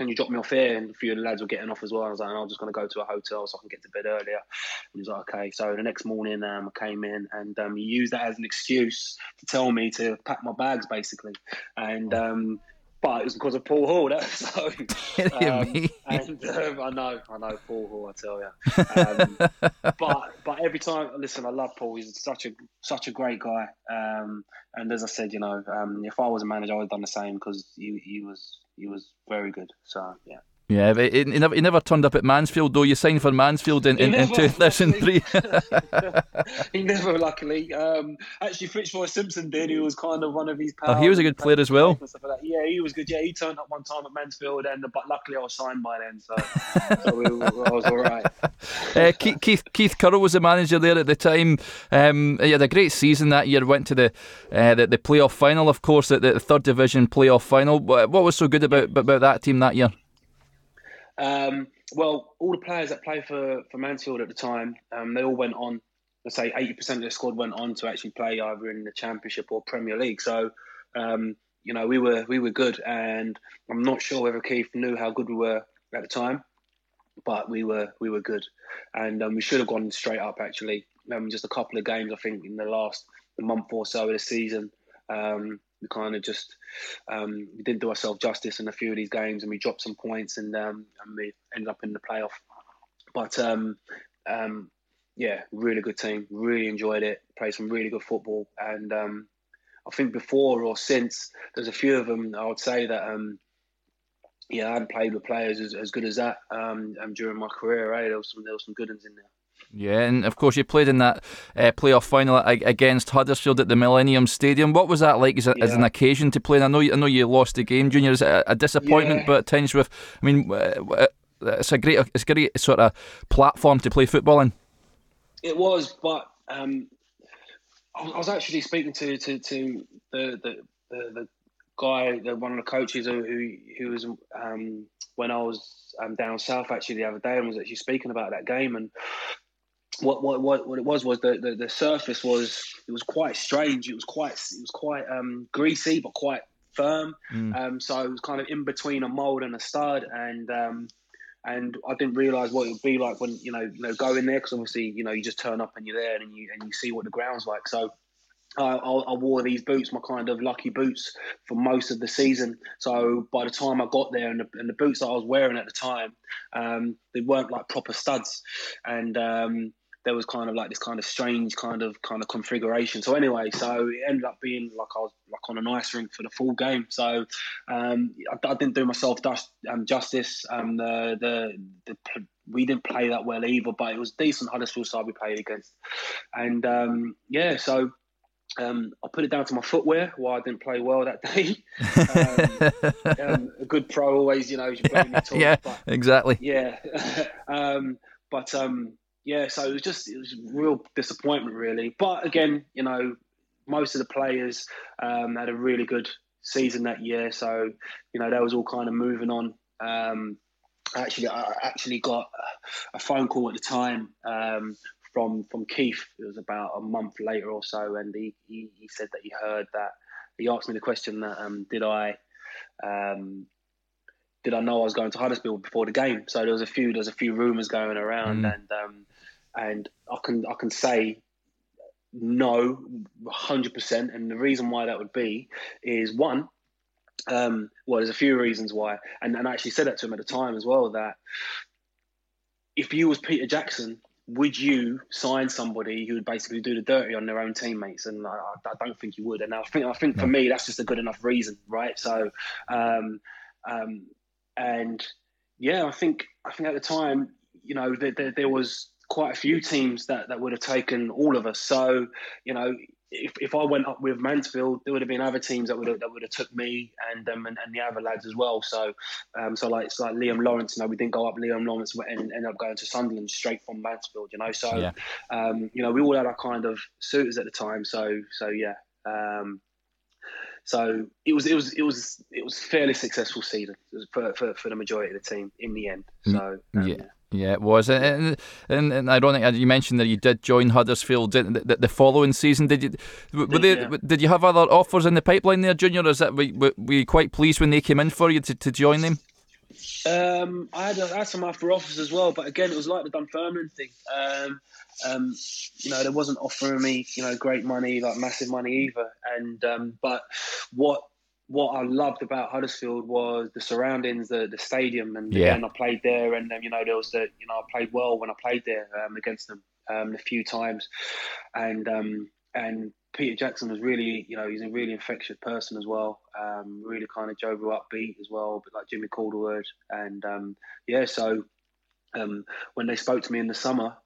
Speaker 2: can you drop me off here? And a few of the lads were getting off as well. I was like, I'm just going to go to a hotel so I can get to bed earlier. And he was like, okay. So the next morning, um, I came in and um, he used that as an excuse to tell me to pack my bags, basically. And um, but it was because of Paul Hall. That so, um, and um, I know, I know Paul Hall. I tell you. Um, but but every time, listen, I love Paul. He's such a such a great guy. Um, and as I said, you know, um, if I was a manager, I would have done the same because he, he was he was very good. So yeah.
Speaker 1: Yeah, he, he, never, he never turned up at Mansfield though. You signed for Mansfield in, in, never, in 2003.
Speaker 2: he never, luckily. Um, actually, Fitzroy Simpson did. He was kind of one of his
Speaker 1: pals. Oh, he was a good player as well.
Speaker 2: Like yeah, he was good. Yeah, he turned up one time at Mansfield, and but luckily I was signed by then, so, so we, I was all right. Uh,
Speaker 1: Keith, Keith, Keith Curle was the manager there at the time. Um, he had a great season that year. Went to the uh, the, the playoff final, of course, the, the third division playoff final. What was so good about about that team that year?
Speaker 2: Um, well, all the players that played for, for Mansfield at the time, um, they all went on. Let's say eighty percent of the squad went on to actually play either in the Championship or Premier League. So, um, you know, we were we were good, and I'm not sure whether Keith knew how good we were at the time, but we were we were good, and um, we should have gone straight up actually. Um, just a couple of games, I think, in the last month or so of the season. Um, we kind of just um, we didn't do ourselves justice in a few of these games, and we dropped some points, and um, and we ended up in the playoff. But um, um, yeah, really good team. Really enjoyed it. Played some really good football, and um, I think before or since there's a few of them. I would say that um, yeah, I hadn't played with players as, as good as that during my career. Right, there was some there was some good ones in there.
Speaker 1: Yeah, and of course you played in that uh, playoff final against Huddersfield at the Millennium Stadium. What was that like as, a, yeah. as an occasion to play? And I know, you, I know you lost the game, Junior. Is a, a disappointment? Yeah. But at times with, I mean, it's a great, it's a great sort of platform to play football in.
Speaker 2: It was, but um, I was actually speaking to to, to the, the, the the guy, the, one of the coaches who who was um, when I was um, down south actually the other day and was actually speaking about that game and what what what, what it was was the, the, the surface was it was quite strange. It was quite it was quite um, greasy but quite firm. Mm. Um, so it was kind of in between a mold and a stud, and um, and I didn't realize what it would be like when you know you know go in there because obviously you know you just turn up and you're there and you and you see what the ground's like. So. I, I wore these boots, my kind of lucky boots, for most of the season. So by the time I got there, and the, and the boots that I was wearing at the time, um, they weren't like proper studs, and um, there was kind of like this kind of strange kind of kind of configuration. So anyway, so it ended up being like I was like on an ice rink for the full game. So um, I, I, didn't do myself dust, um, justice. Um, the, the, the we didn't play that well either, but it was decent Huddersfield side we played against, and um, yeah, so. Um, I put it down to my footwear. Why I didn't play well that day. Um, um, a good pro always, you know, you
Speaker 1: yeah, but, exactly.
Speaker 2: Yeah, um, but um, yeah, so it was just it was real disappointment really. But again, you know, most of the players um, had a really good season that year, so you know that was all kind of moving on. Um, actually, I actually got a phone call at the time um, from from Keith. It was about a month later or so, and he, he, he said that he heard that he asked me the question that um, did I um, did I know I was going to Huddersfield before the game? So there was a few there's a few rumours going around, mm. and um, and I can I can say no, hundred percent. And the reason why that would be is one, um, well, there's a few reasons why, and and I actually said that to him at the time as well that if you was Peter Jackson, would you sign somebody who would basically do the dirty on their own teammates? And I, I don't think you would. And I think I think for me that's just a good enough reason, right? So, um, um, and yeah, I think I think at the time, you know, there, there, there was quite a few teams that, that would have taken all of us. So, you know, if, if I went up with Mansfield, there would have been other teams that would have, that would have took me and um, and, and the other lads as well. So um, so like it's like Liam Lawrence. You know, we didn't go up Liam Lawrence and ended up going to Sunderland straight from Mansfield. You know, so yeah. um, you know we all had our kind of suitors at the time. So so yeah. Um, so it was it was it was it was fairly successful season for, for, for the majority of the team in the end. Mm, so
Speaker 1: um, yeah. Yeah, it was, and, and, and ironic. You mentioned that you did join Huddersfield the, the following season. Did you? Were they, yeah. Did you have other offers in the pipeline there, Junior? Is that were, were you quite pleased when they came in for you to, to join them?
Speaker 2: Um, I had, I had some after offers as well, but again, it was like the Dunfermline thing. Um, um, you know, they wasn't offering me, you know, great money, like massive money either. And um, but what what I loved about Huddersfield was the surroundings, the the stadium, and yeah. again, I played there, and um, you know, there was the, you know, I played well when I played there um, against them um, a few times, and um, and Peter Jackson was really, you know, he's a really infectious person as well. Um, really kind of jovial, upbeat as well, but like Jimmy Calderwood, and um, yeah, so when they spoke to me in the summer,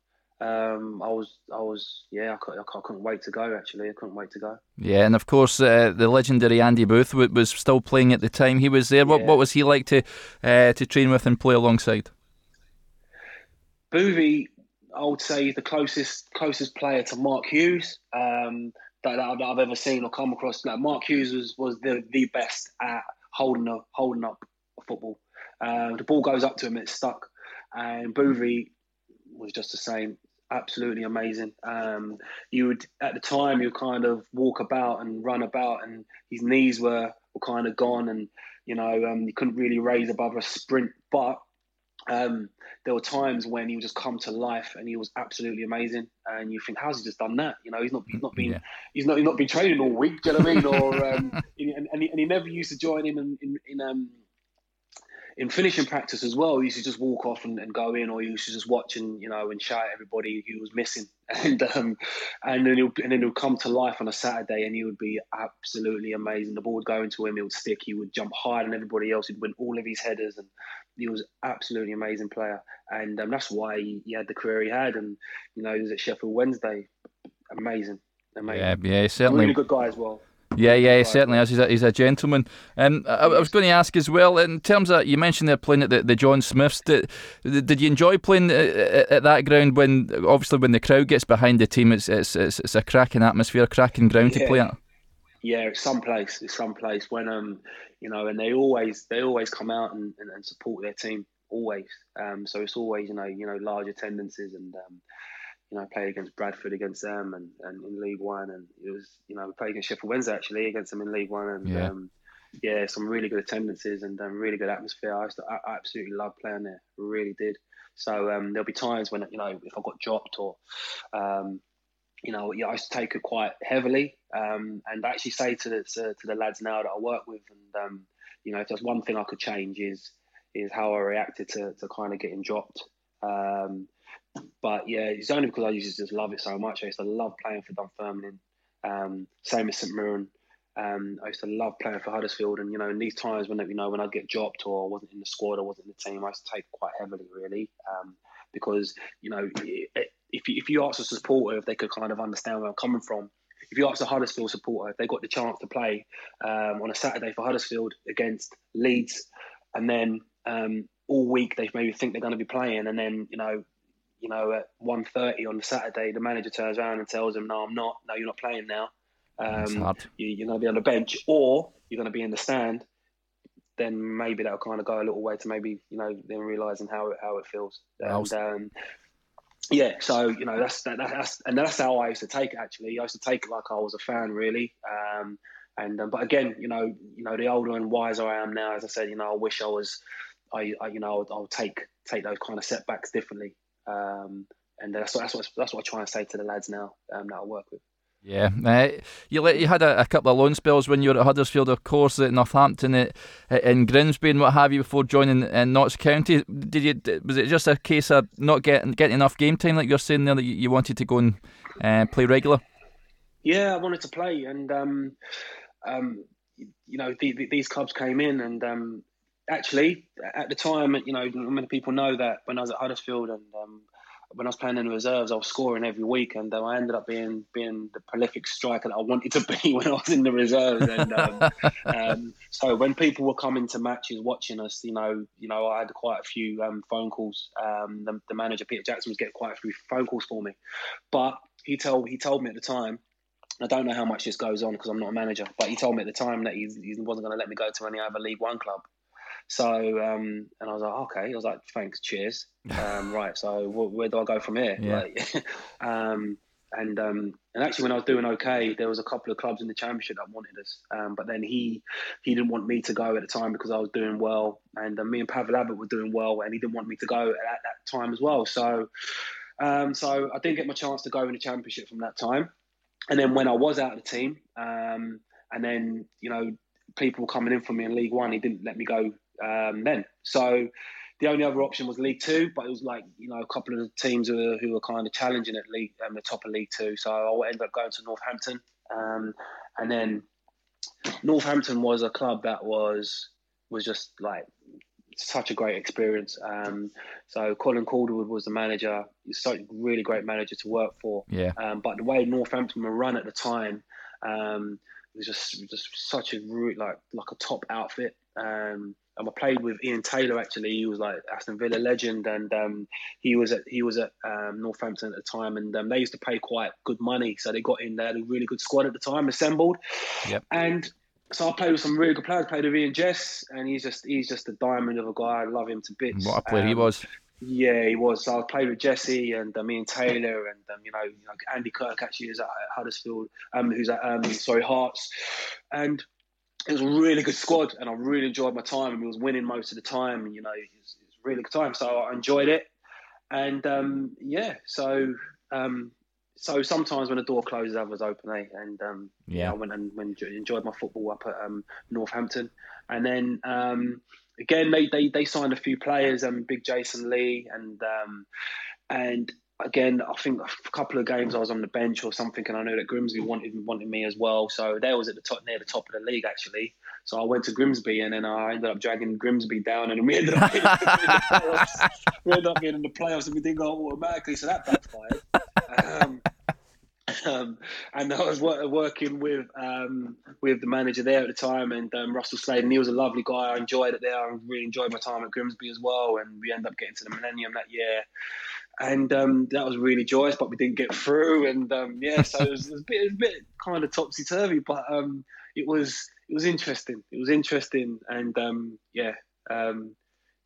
Speaker 2: um, I was, I was, yeah, I, I, couldn't wait to go. Actually, I couldn't wait to go.
Speaker 1: Yeah, and of course, uh, the legendary Andy Booth was still playing at the time he was there. What, yeah. what was he like to uh, to train with and play alongside?
Speaker 2: Boothie, I would say, the closest closest player to Mark Hughes um, that, that, I've ever seen or come across. Like Mark Hughes was, was the the best at holding a, holding up a football. Uh, the ball goes up to him, it's stuck, and Boothie was just the same absolutely amazing. Um, you would at the time you kind of walk about and run about, and his knees were were kind of gone, and you know um, you couldn't really raise above a sprint. But um, there were times when he would just come to life, and he was absolutely amazing. And you think, how's he just done that? You know, he's not he's not been yeah. he's not he's not been training all week. Do you know what I mean? Or um, and, and he, and, he, never used to join in in, in, in finishing practice as well, he used to just walk off and, and, go in, or he used to just watch and you know and shout at everybody who was missing, and um, and then he'll and then he'll come to life on a Saturday, and he would be absolutely amazing. The ball would go into him, he would stick, he would jump higher than everybody else, he'd win all of his headers, and he was absolutely amazing player, and um, that's why he, he, had the career he had, and you know he was at Sheffield Wednesday, amazing, amazing,
Speaker 1: yeah, yeah, certainly.
Speaker 2: really good guy as well.
Speaker 1: Yeah, yeah, he certainly is. He's a, he's a gentleman. Um, I, I, was going to ask as well, in terms of you mentioned they're playing at the, the John Smiths. Did, did you enjoy playing at, at, that ground when, obviously, when the crowd gets behind the team, it's it's it's, it's a cracking atmosphere, cracking ground
Speaker 2: yeah.
Speaker 1: to play at.
Speaker 2: Yeah, it's some place. It's some place when um you know, and they always they always come out and, and, and support their team always. Um, so it's always you know you know large attendances and um, you know, played against Bradford against them and, and in League One, and it was you know we played against Sheffield Wednesday actually against them in League One, and yeah, um, yeah some really good attendances and um, really good atmosphere. I, to, I, absolutely loved playing there, really did. So um, there'll be times when you know if I got dropped or um, you know yeah, I used to take it quite heavily, um, and I actually say to the to, to, the lads now that I work with, and um, you know if there's one thing I could change is is how I reacted to, to kind of getting dropped. Um, but yeah, it's only because I used to just love it so much. I used to love playing for Dunfermline. Um, same as St Mirren. Um, I used to love playing for Huddersfield, and you know, in these times when you know when I get dropped or I wasn't in the squad or wasn't in the team, I used to take quite heavily, really, um, because you know, if you, if you ask a supporter if they could kind of understand where I'm coming from, if you ask a Huddersfield supporter if they got the chance to play um, on a Saturday for Huddersfield against Leeds, and then um, all week they maybe think they're going to be playing, and then you know you know, at 1.30 on Saturday, the manager turns around and tells him, no, I'm not. No, you're not playing now. Um, you, are going to be on the bench or you're going to be in the stand. Then maybe that'll kind of go a little way to maybe, you know, then realising how it, how it feels. And, um, yeah, so, you know, that's, that, that's, and that's how I used to take it, actually. I used to take it like I was a fan, really. Um, and, um, but again, you know, you know, the older and wiser I am now, as I said, you know, I wish I was, I, I you know, I'll, I'll take, take those kind of setbacks differently. Um, and that's what, that's what that's what I try and say to the lads now um, that I work with.
Speaker 1: Yeah, uh, you let, you had a, a, couple of loan spells when you were at Huddersfield, of course, at Northampton, at, in Grimsby, and what have you, before joining in Notts County. Did you was it just a case of not getting getting enough game time, like you're saying there, that you, you wanted to go and uh, play regular?
Speaker 2: Yeah, I wanted to play, and um, um, you know the, the, these clubs came in, and um, actually at the time, you know, many people know that when I was at Huddersfield and um, when I was playing in the reserves, I was scoring every week, and uh, I ended up being being the prolific striker that I wanted to be when I was in the reserves. And um, um, so when people were coming to matches, watching us, you know, you know, I had quite a few um, phone calls. Um, the, the, manager Peter Jackson was getting quite a few phone calls for me, but he told he told me at the time. I don't know how much this goes on because I'm not a manager, but he told me at the time that he, he wasn't going to let me go to any other League One club. So, um, and I was like, okay. I was like, thanks, cheers. Um, right. So, where do I go from here? Yeah. Like, um, and um, and actually, when I was doing okay, there was a couple of clubs in the championship that wanted us. Um, but then he he didn't want me to go at the time because I was doing well, and uh, me and Pawel Abbott were doing well, and he didn't want me to go at that time as well. So, um, so I didn't get my chance to go in the championship from that time. And then when I was out of the team, um, and then you know people coming in for me in League One, he didn't let me go um, then. So the only other option was League Two, but it was like you know a couple of the teams who were, who were kind of challenging at League um, the top of League Two. So I ended up going to Northampton, um, and then Northampton was a club that was was just like such a great experience. Um, so Colin Calderwood was the manager. He's such a really great manager to work for.
Speaker 1: Yeah.
Speaker 2: Um, but the way Northampton were run at the time, um, was just just such a like like a top outfit. Um, and I played with Ian Taylor. Actually, he was like Aston Villa legend, and um, he was at he was at um, Northampton at the time, and um, they used to pay quite good money, so they got in there a really good squad at the time assembled.
Speaker 1: Yep.
Speaker 2: And so I played with some really good players. I played with Ian Jess, and he's just he's just a diamond of a guy. I love him to bits.
Speaker 1: What a player he um, was.
Speaker 2: Yeah, he was. So I played with Jesse and um, Ian Taylor, and um, you, know, you know, Andy Kirk actually is at Huddersfield, um, who's at um, sorry Hearts, and it was a really good squad, and I really enjoyed my time. And we was winning most of the time, and you know, it was, it was a really good time. So I enjoyed it, and um, yeah, so um, so sometimes when the door closes, others open, eh? And um, yeah, I went and enjoyed my football up at um, Northampton, and then um, again they, they they signed a few players, um, Big Jason Lee, and um, and again, I think a couple of games I was on the bench or something, and I know that Grimsby wanted wanted me as well. So they was at the top near the top of the league actually. So I went to Grimsby, and then I ended up dragging Grimsby down, and we ended up getting in the playoffs. we ended up in the playoffs, and we didn't go automatically. So that backfired. Um, um, and I was working with um, with the manager there at the time, and um, Russell Slade, and he was a lovely guy. I enjoyed it there. I really enjoyed my time at Grimsby as well, and we ended up getting to the Millennium that year and um, that was really joyous, but we didn't get through. And um, yeah, so it was, it was, a bit, it was a bit kind of topsy turvy, but um, it was it was interesting. It was interesting, and um, yeah, um,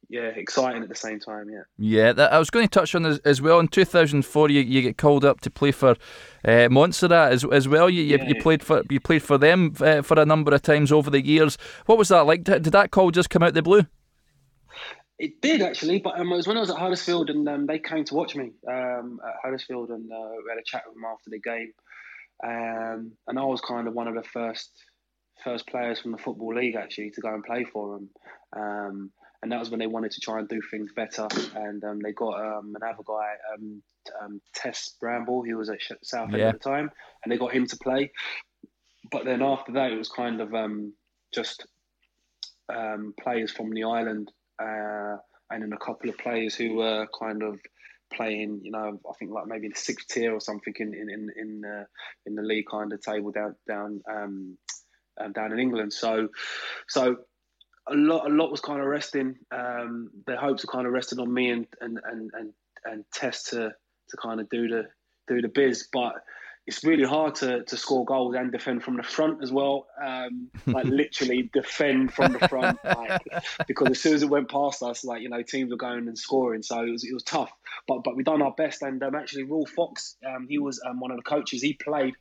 Speaker 2: yeah, exciting at the same time. Yeah,
Speaker 1: yeah. That, I was going to touch on as, as well. In 2004, you, you get called up to play for uh, Montserrat as, as well. You, you, yeah, you played for you played for them uh, for a number of times over the years. What was that like? Did that call just come out the blue?
Speaker 2: It did actually, but um, it was when I was at Huddersfield and um, they came to watch me um, at Huddersfield and uh, we had a chat with them after the game. Um, and I was kind of one of the first first players from the football league actually to go and play for them. Um, and that was when they wanted to try and do things better. And um, they got another guy, Tess Bramble, who was at Southend yeah. at the time, and they got him to play. But then after that, it was kind of just players from the island uh, and then a couple of players who were kind of playing, you know, I think like maybe the sixth tier or something in in in in, uh, in the league kind of table down down um, um, down in England. So so a lot a lot was kind of resting. Um, their hopes were kind of resting on me and and and and, and Tess to to kind of do the do the biz, but it's really hard to, to score goals and defend from the front as well. Um, like literally defend from the front, like, because as soon as it went past us, like you know, teams were going and scoring, so it was it was tough. But but we done our best, and um, actually, Ruel Fox, um, he was um, one of the coaches. He played,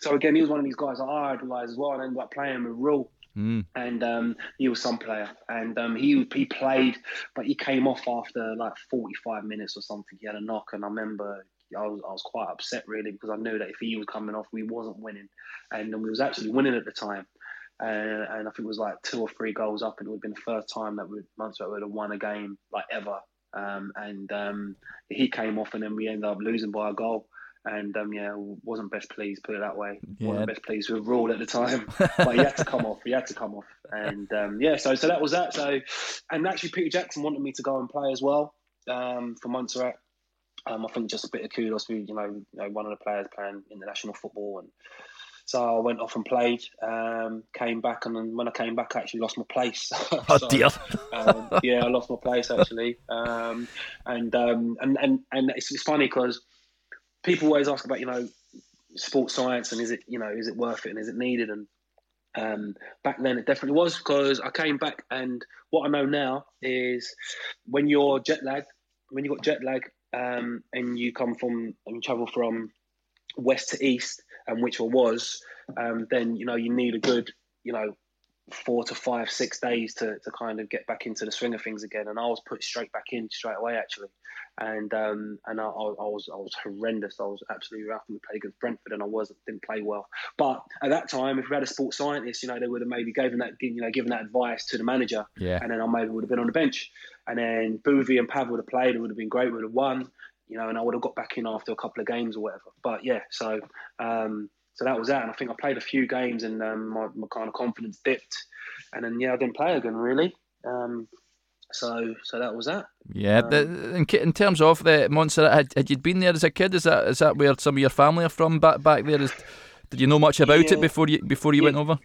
Speaker 2: so again, he was one of these guys that I idolise as well, and ended up playing with Ruel. Mm. And um, he was some player, and um, he he played, but he came off after like 45 minutes or something. He had a knock, and I remember I was, I was quite upset really because I knew that if he was coming off, we wasn't winning, and we was actually winning at the time. Uh, and I think it was like two or three goals up, and it would have been the first time that we Montserrat would have won a game like ever. Um, and um, he came off, and then we ended up losing by a goal. And um, yeah, wasn't best pleased, put it that way. Yeah. Wasn't best pleased with Ruel at the time, but he had to come off. He had to come off, and um, yeah, so so that was that. So, and actually, Peter Jackson wanted me to go and play as well um, for Montserrat Um, I think just a bit of kudos for you know, you know one of the players playing international football, and so I went off and played. Um, came back, and then when I came back, I actually lost my place.
Speaker 1: oh so, dear!
Speaker 2: um, yeah, I lost my place actually, um, and, um, and and and it's, it's funny because people always ask about you know sports science and is it you know is it worth it and is it needed and um, back then it definitely was because I came back and what I know now is when you're jet lag, when you got jet lag um, and you come from and travel from west to east, and which I was, um, then you know you need a good you know four to five, six days to, to kind of get back into the swing of things again. And I was put straight back in straight away actually. And um, and I, I, was I was horrendous. I was absolutely rough. We played against Brentford and I was didn't play well. But at that time, if we had a sports scientist, you know, they would have maybe given that you know given that advice to the manager.
Speaker 1: Yeah.
Speaker 2: And then I maybe would have been on the bench. And then Boothie and Pav would have played. It would have been great. We would have won. You know, and I would have got back in after a couple of games or whatever. But yeah, so um, so that was that. And I think I played a few games and um, my, my kind of confidence dipped. And then, yeah, I didn't play again, really. Um, so so that was that.
Speaker 1: Yeah, um, the, in, in, terms of the Montserrat, had, had you been there as a kid? Is that is that where some of your family are from back back there? Is, did you know much about yeah, it before you before you yeah. went over?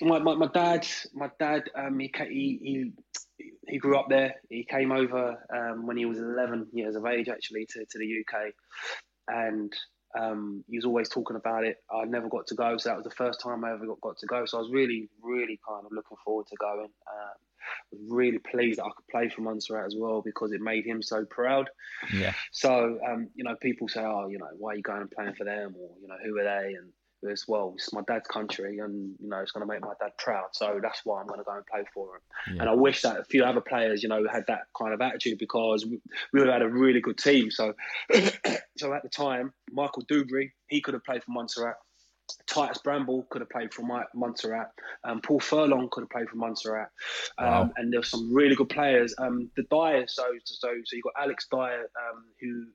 Speaker 2: My, my, my dad, my dad, um, he, he he he grew up there. He came over um, when he was 11 years of age, actually, to, to the UK, and um, he was always talking about it. I never got to go, so that was the first time I ever got, got to go. So I was really, really kind of looking forward to going. Um, was really pleased that I could play for Montserrat as well because it made him so proud.
Speaker 1: Yeah.
Speaker 2: So um, you know, people say, "Oh, you know, why are you going and playing for them?" Or you know, who are they? And as well. It's my dad's country, and you know it's going to make my dad proud. So that's why I'm going to go and play for him. Yeah. And I wish that a few other players, you know, had that kind of attitude because we, we would have had a really good team. So, so at the time, Michael Duberry, he could have played for Montserrat. Titus Bramble could have played for Montserrat. Um, Paul Furlong could have played for Montserrat. Um, wow. And there's some really good players. Um, the Dyer, so so so you got Alex Dyer, um, who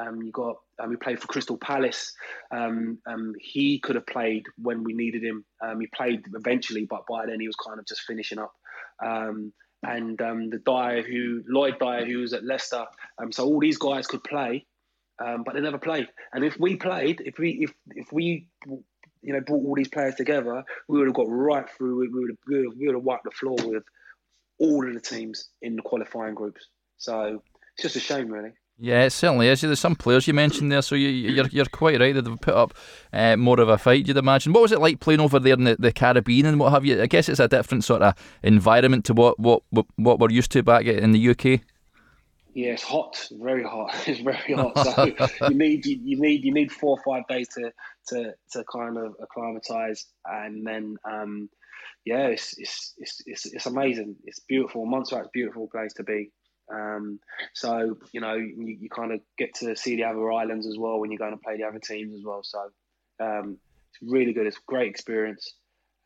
Speaker 2: um, you got um, he played for Crystal Palace. Um, um, he could have played when we needed him. Um, he played eventually, but by then he was kind of just finishing up. Um, and the Dyer who Lloyd Dyer who was at Leicester. so all these guys could play, but they never played. And if we played, if we if if we you know brought all these players together, we would have got right through. We would have, we would have wiped the floor with all of the teams in the qualifying groups. So it's just a shame, really.
Speaker 1: Yeah, it certainly is. There's some players you mentioned there, so you, you're you're quite right that they've put up uh, more of a fight. You'd imagine. What was it like playing over there in the, the Caribbean and what have you? I guess it's a different sort of environment to what what what we're used to back in the UK.
Speaker 2: Yeah, it's hot, very hot. It's very hot. So you need you, you, need you need four or five days to to to kind of acclimatise, and then um, yeah, it's, it's it's it's it's amazing. It's beautiful. Montserrat's a beautiful place to be. Um, so you know you, you kind of get to see the other islands as well when you're going to play the other teams as well. So um, it's really good. It's a great experience,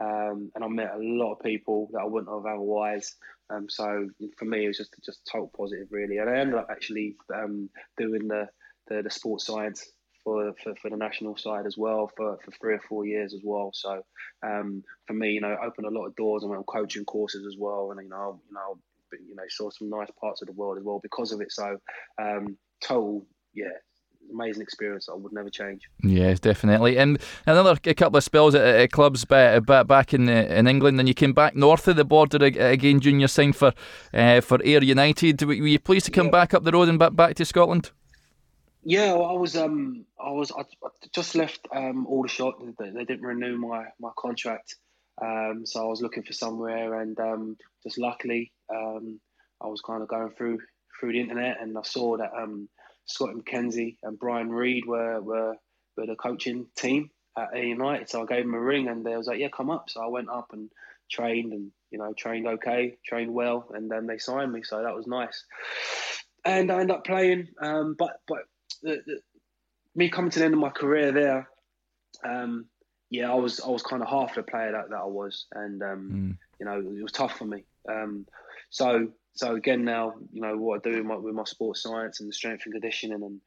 Speaker 2: um, and I met a lot of people that I wouldn't have otherwise. Um, so for me, it was just just total positive, really. And I ended up actually um, doing the, the, the sports science for, for, for, the national side as well for, for three or four years as well. So um, for me, you know, opened a lot of doors and went on coaching courses as well. And you know, you know, you know saw some nice parts of the world as well because of it. So um, total, yeah, amazing experience I would never change.
Speaker 1: Yes, definitely. And another a couple of spells at, at clubs back, back in in England, and you came back north of the border again. Junior signed for uh, for Ayr United. Were you pleased to come yeah. back up the road and back back to Scotland?
Speaker 2: Yeah, well, I was. Um, I was. I just left um, Aldershot. They, they didn't renew my my contract. Um, so I was looking for somewhere, and um, just luckily, um, I was kind of going through through the internet, and I saw that um, Scott McKenzie and Brian Reid were, were were the coaching team at Ayr United. So I gave them a ring, and they was like, "Yeah, come up." So I went up and trained, and you know, trained okay, trained well, and then they signed me. So that was nice. And I ended up playing, um, but but the, the, me coming to the end of my career there. Um, yeah, I was I was kind of half the player that, that I was, and um, mm. you know it was tough for me. Um, so so again now, you know what I do with my, with my sports science and the strength and conditioning, and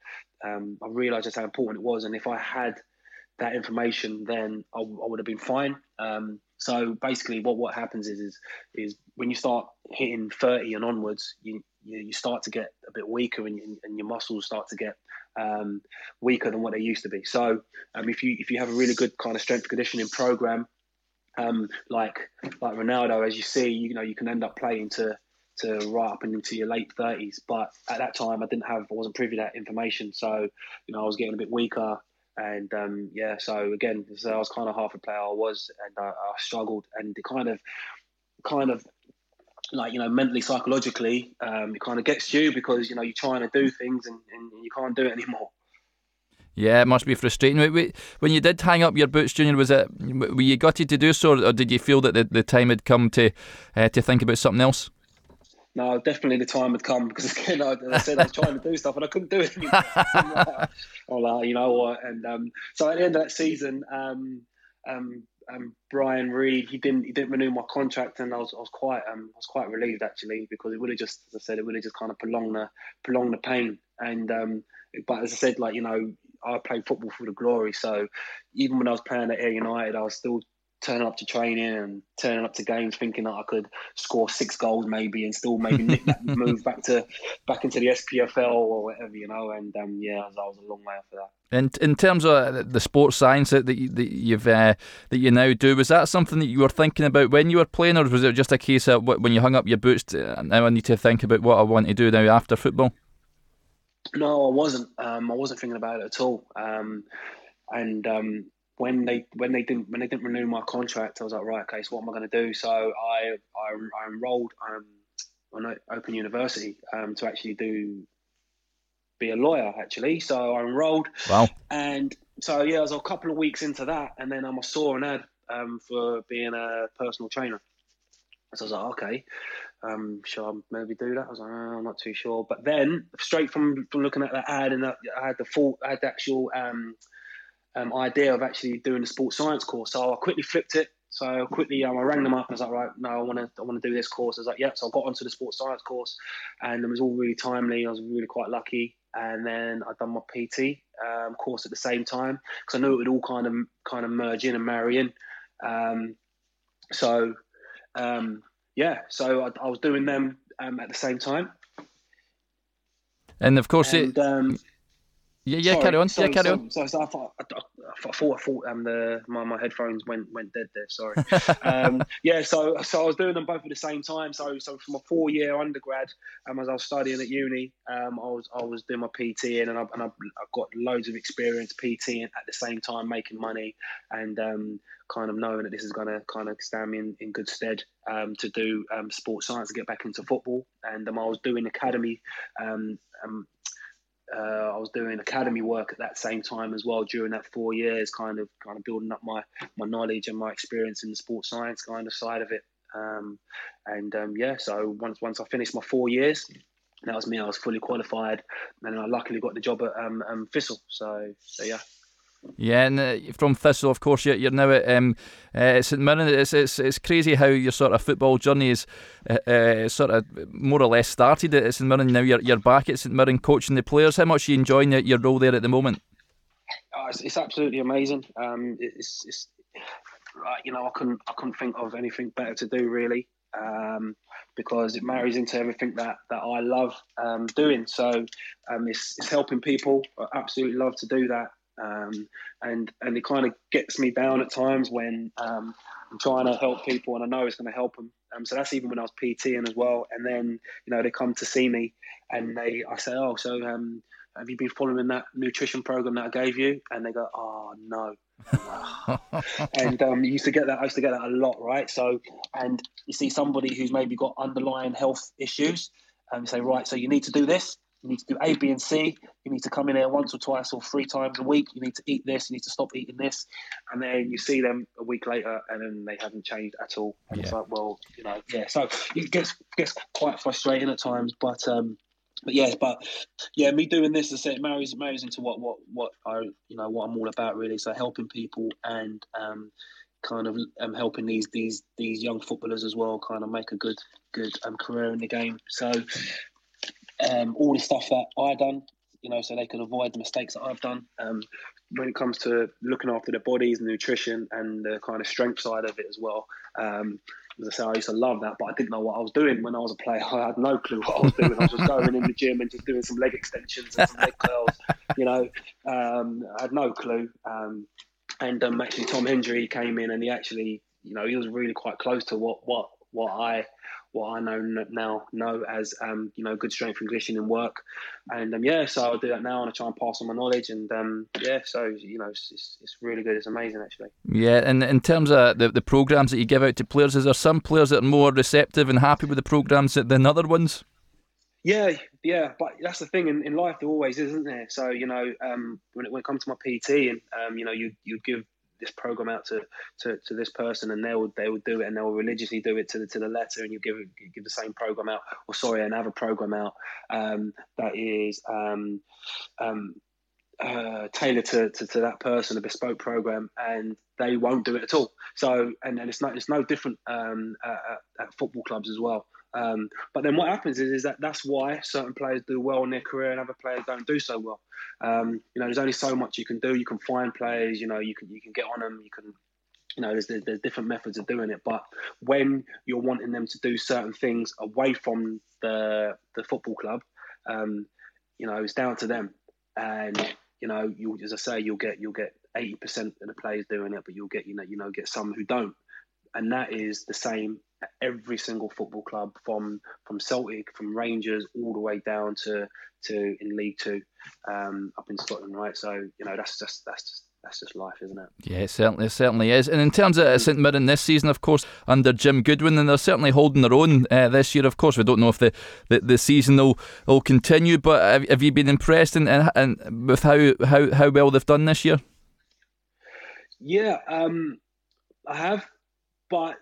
Speaker 2: um, I realised just how important it was. And if I had that information, then I, I would have been fine. Um, so basically, what what happens is is is when you start hitting thirty and onwards, you you, you start to get a bit weaker and, and your muscles start to get um, weaker than what they used to be. So um, if you if you have a really good kind of strength conditioning program, um, like like Ronaldo, as you see, you know you can end up playing to to right up and into your late thirties. But at that time, I didn't have, I wasn't privy to that information, so you know I was getting a bit weaker, and um, yeah. So again, so I was kind of half a player I was, and I, I struggled, and it kind of, kind of like you know mentally psychologically um, it kind of gets you because you know you're trying to do things and, and you can't do it anymore
Speaker 1: yeah, it must be frustrating. When you did hang up your boots, Junior, was it were you gutted to do so, or did you feel that the, the time had come to uh, to think about something else?
Speaker 2: No, definitely the time had come because again, I, I said I was trying to do stuff and I couldn't do it anymore. like, you know what? And um, so at the end of that season, um, um, um, Brian Reid. he didn't he didn't renew my contract, and I was I was quite um, I was quite relieved actually because it would have just, as I said, it would have just kind of prolonged the prolonged the pain. And um, but as I said, like you know, I played football for the glory. So even when I was playing at Ayr United, I was still turning up to training and turning up to games thinking that I could score six goals maybe and still maybe nick that move back to back into the SPFL or whatever, you know. And um, yeah, I was, I was, a long way after that.
Speaker 1: And in terms of the sports science that, you, that you've uh, that you now do, was that something that you were thinking about when you were playing, or was it just a case of when you hung up your boots? To, now I need to think about what I want to do now after football.
Speaker 2: No, I wasn't. Um, I wasn't thinking about it at all. Um, and um, when they when they didn't when they didn't renew my contract, I was like, right, okay, so what am I going to do? So I I, I enrolled um, on Open University um, to actually do be a lawyer actually. So I enrolled.
Speaker 1: Wow.
Speaker 2: And so yeah, I was a couple of weeks into that, and then I saw an ad um, for being a personal trainer. So I was like, okay, um, should I maybe do that? I was like, oh, I'm not too sure. But then, straight from, from looking at that ad, and that, I had the full, I had the actual um, um, idea of actually doing a sports science course. So I quickly flipped it. So quickly, um, I rang them up. And I was like, right, no, I want to, I want to do this course. I was like, yep. So I got onto the sports science course, and it was all really timely. I was really quite lucky. And then I done my PT um, course at the same time because I knew it would all kind of kind of merge in and marry in. Um, so um, yeah, so I, I, was doing them um, at the same time.
Speaker 1: And of course, and, it. Yeah, yeah, sorry, carry on. yeah, carry on.
Speaker 2: So, so I thought, I, I thought, I thought, um, the my, my headphones went went dead there. Sorry. um, yeah, so so I was doing them both at the same time. So so for my four year undergrad, um, as I was studying at uni, um, I was I was doing my PT and I and I, I got loads of experience PT at the same time making money and um, kind of knowing that this is going to kind of stand me in, in good stead um, to do um, sports science to get back into football. And um, I was doing academy um, um, uh, I was doing academy work at that same time as well during that four years, kind of kind of building up my my knowledge and my experience in the sports science kind of side of it. Um, and um, yeah, so once once I finished my four years, that was me. I was fully qualified, and I luckily got the job at um, um Thistle. So so yeah.
Speaker 1: Yeah, and uh, from Thistle, of course, you're, you're now at um, uh, St Mirren. It's, it's it's crazy how your sort of football journey is uh, uh, sort of more or less started at St Mirren. Now you're you're back at St Mirren coaching the players. How much are you enjoying your, role there at the moment?
Speaker 2: Oh, it's, it's, absolutely amazing. Um, it's, it's you know, I couldn't I couldn't think of anything better to do really. Um, because it marries into everything that, that I love um, doing. So um, it's, it's helping people. I absolutely love to do that. Um, and and it kind of gets me down at times when um, I'm trying to help people and I know it's going to help them. Um, so that's even when I was PTing as well. And then you know they come to see me and they I say, oh, so um, have you been following that nutrition program that I gave you? And they go, oh no. and um, you used to get that. I used to get that a lot, right? So, and you see somebody who's maybe got underlying health issues, and you say, right, so you need to do this you need to do A, B, and C. You need to come in here once or twice or three times a week. You need to eat this. You need to stop eating this. And then you see them a week later, and then they haven't changed at all. And yeah. it's like, well, you know, yeah. So it gets gets quite frustrating at times, but um, but yeah, but yeah, me doing this, as I said, marries marries into what what what I you know what I'm all about really. So helping people and um, kind of um, helping these these these young footballers as well, kind of make a good good um, career in the game. So um, all the stuff that I done, you know, so they could avoid the mistakes that I've done. Um, when it comes to looking after their bodies, nutrition, and the kind of strength side of it as well. Um, as I say, I used to love that, but I didn't know what I was doing when I was a player. I had no clue what I was doing. I was just going in the gym and just doing some leg extensions and some leg curls. You know, um, I had no clue. Um, and um, actually, Tom Hendrie came in and he actually, you know, he was really quite close to what what what I what I know now know as um, you know good strength and conditioning work, and um, yeah, so I'll do that now and I try and pass on my knowledge, and um, yeah, so you know it's, it's, it's, really good. It's amazing actually.
Speaker 1: Yeah, and in terms of the the programs that you give out to players, is there some players that are more receptive and happy with the programs than other ones?
Speaker 2: Yeah, yeah, but that's the thing in, in life. There always is, isn't there? So you know, um, when it when it comes to my PT, and um, you know, you you give this program out to, to, to this person and they will they will do it and they will religiously do it to the to the letter and you give give the same program out or sorry another program out um, that is um, um, uh, tailored to, to, to, that person, a bespoke program, and they won't do it at all. So, and, and it's no it's no different um, at, at, football clubs as well. Um, but then what happens is, is that that's why certain players do well in their career and other players don't do so well. Um, you know, there's only so much you can do. You can find players. You know, you can you can get on them. You can you know, there's, there's different methods of doing it. But when you're wanting them to do certain things away from the the football club, um, you know, it's down to them. And you know, you as I say, you'll get you'll get 80% of the players doing it, but you'll get you know you know get some who don't. And that is the same at every single football club from from Celtic, from Rangers, all the way down to to in League Two, um, up in Scotland, right? So you know that's just that's just that's just life, isn't it?
Speaker 1: Yeah, it certainly, it certainly is. And in terms of St Mirren this season, of course, under Jim Goodwin, and they're certainly holding their own uh, this year. Of course, we don't know if the, the, the season will, will continue, but have, have you been impressed in, in, in, with how, how, how well they've done this year?
Speaker 2: Yeah, um, I have, but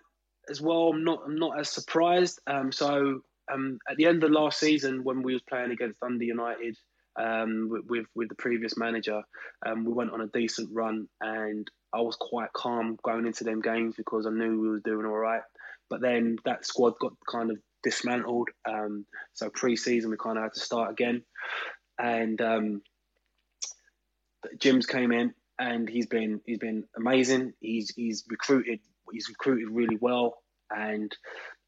Speaker 2: as well. I'm not I'm not as surprised. Um, so um, at the end of last season, when we was playing against Dundee United um, with, with, with the previous manager, um, we went on a decent run, and I was quite calm going into them games because I knew we were doing all right. But then that squad got kind of dismantled. Um, so pre-season, we kind of had to start again, and um, Jim's came in and he's been he's been amazing. He's he's recruited he's recruited really well, and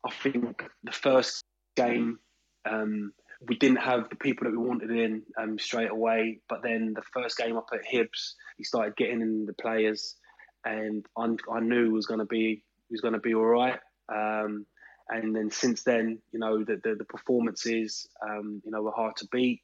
Speaker 2: I think the first game um, we didn't have the people that we wanted in um, straight away. But then the first game up at Hibs, he started getting in the players, and I, I knew was going to be was going to be all right. Um, and then since then, you know, the the, the performances, um, you know, were hard to beat.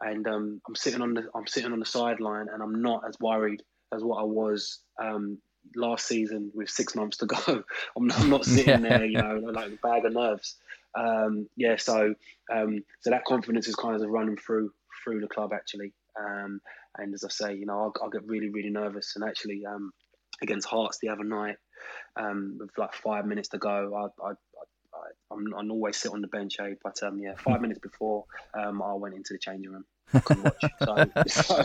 Speaker 2: And um, I'm sitting on the I'm sitting on the sideline, and I'm not as worried as what I was um, last season with six months to go. I'm not, I'm not sitting there, you know, like a bag of nerves. Um, yeah, so um, so that confidence is kind of running through through the club actually. Um, and as I say, you know, I'll, I'll get really really nervous. And actually, um, against Hearts the other night, um, with like five minutes to go, I, I, I I'm, I'm always sit on the bench, eh? But um, yeah, five minutes before um, I went into the changing room. So, so,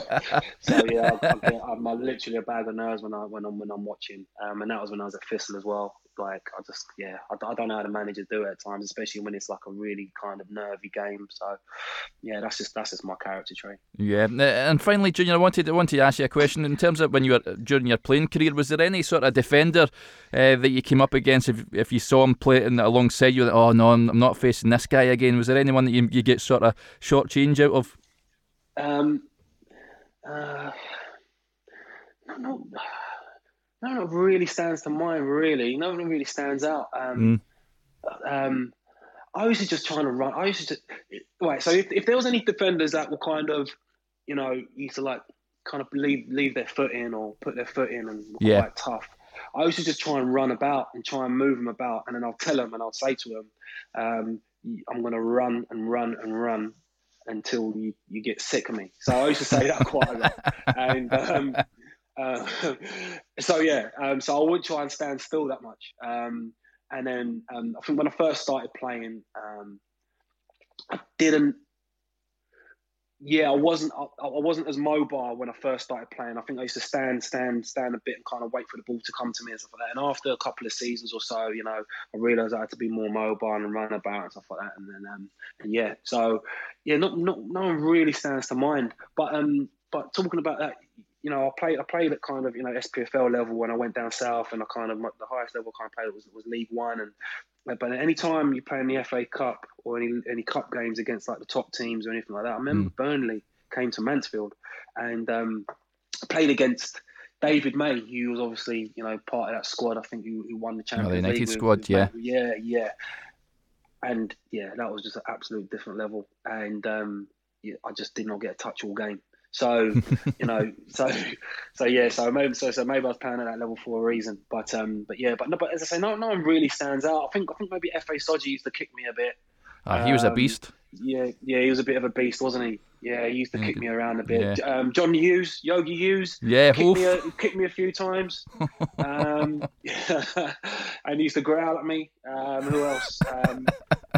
Speaker 2: so, yeah, I, am literally a bag of nerves when I when I'm when I'm watching, um, and that was when I was at Thistle as well. Like I just yeah, I, I, don't know how the managers do it at times, especially when it's like a really kind of nervy game. So yeah, that's just that's just my character trait.
Speaker 1: Yeah, and finally, Junior, I wanted I wanted to ask you a question in terms of when you were during your playing career. Was there any sort of defender uh, that you came up against if, if you saw him playing alongside you? That, oh no, I'm, I'm not facing this guy again. Was there anyone that you, you get sort of short change out of?
Speaker 2: Um, uh, no, no, no, no, really stands to mind. Really, no one really stands out. Um, mm. um, I was just trying to run. I used to, right. So if, if there was any defenders that were kind of, you know, used to like kind of leave leave their foot in or put their foot in and were yeah. quite tough. I used to just try and run about and try and move them about, and then I'll tell them and I'll say to them, um, "I'm going to run and run and run until you, you get sick of me. So I used to say that quite a lot. And um, uh, so yeah, um, so I wouldn't try and stand still that much. Um, and then um, I think when I first started playing, um, I didn't yeah, I wasn't I, I, wasn't as mobile when I first started playing. I think I used to stand, stand, stand a bit and kind of wait for the ball to come to me and stuff like that. And after a couple of seasons or so, you know, I realised I had to be more mobile and run about and stuff like that. And then, um, and yeah, so yeah, not not no one really stands to mind. But um, but talking about that, you know, I played I played at kind of you know SPFL level when I went down south, and I kind of the highest level I kind of played was was League One, and but any time you play in the FA Cup or any any cup games against like the top teams or anything like that, I remember mm. Burnley came to Mansfield, and um, played against David May, who was obviously you know part of that squad. I think who, who won the Champions oh, the
Speaker 1: United
Speaker 2: League
Speaker 1: squad,
Speaker 2: with,
Speaker 1: yeah,
Speaker 2: yeah, yeah. And yeah, that was just an absolute different level, and um, yeah, I just did not get a touch all game. So you know, so so yeah, so maybe so so maybe I was playing at that level for a reason. But um, but yeah, but no, but as I say, no, no one really stands out. I think I think maybe Fa Soji used to kick me a bit.
Speaker 1: Uh, he was um, a beast.
Speaker 2: Yeah, yeah, he was a bit of a beast, wasn't he? Yeah, he used to kick me around a bit. Yeah. Um, John Hughes, Yogi Hughes,
Speaker 1: yeah,
Speaker 2: kicked me, a, kicked me a few times. um, and he used to growl at me. Um, who else? Um,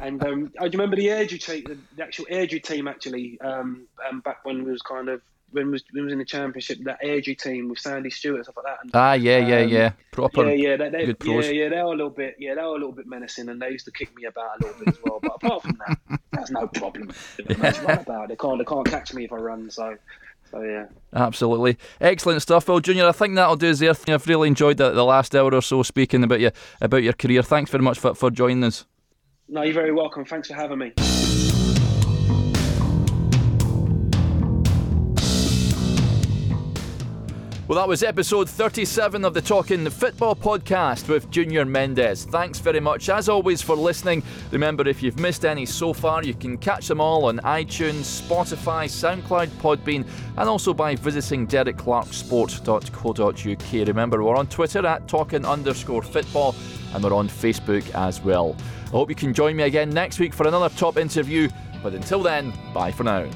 Speaker 2: and um, do you remember the Airdrie team, the actual Airdrie team actually, um, um, back when we was kind of when was, when was in the championship, that Airdrie team with Sandy Stewart and stuff like that. And,
Speaker 1: ah, yeah, yeah, um, yeah, proper.
Speaker 2: Yeah, yeah, they, they, good pros. Yeah, yeah, they were a little bit, yeah, they were a little bit menacing, and they used to kick me about a little bit as well. But apart from that, that's no problem. There's run about. They can't, they can't catch me if I run. So. So yeah,
Speaker 1: absolutely excellent stuff, Phil Junior. I think that'll do us there. I've really enjoyed the, the last hour or so speaking about you about your career. Thanks very much for, for joining us.
Speaker 2: No, you're very welcome. Thanks for having me.
Speaker 1: Well, that was episode 37 of the Talking Football podcast with Junior Mendes. Thanks very much, as always, for listening. Remember, if you've missed any so far, you can catch them all on iTunes, Spotify, SoundCloud, Podbean, and also by visiting derekclarksport.co.uk. Remember, we're on Twitter at talking underscore football, and we're on Facebook as well. I hope you can join me again next week for another top interview. But until then, bye for now.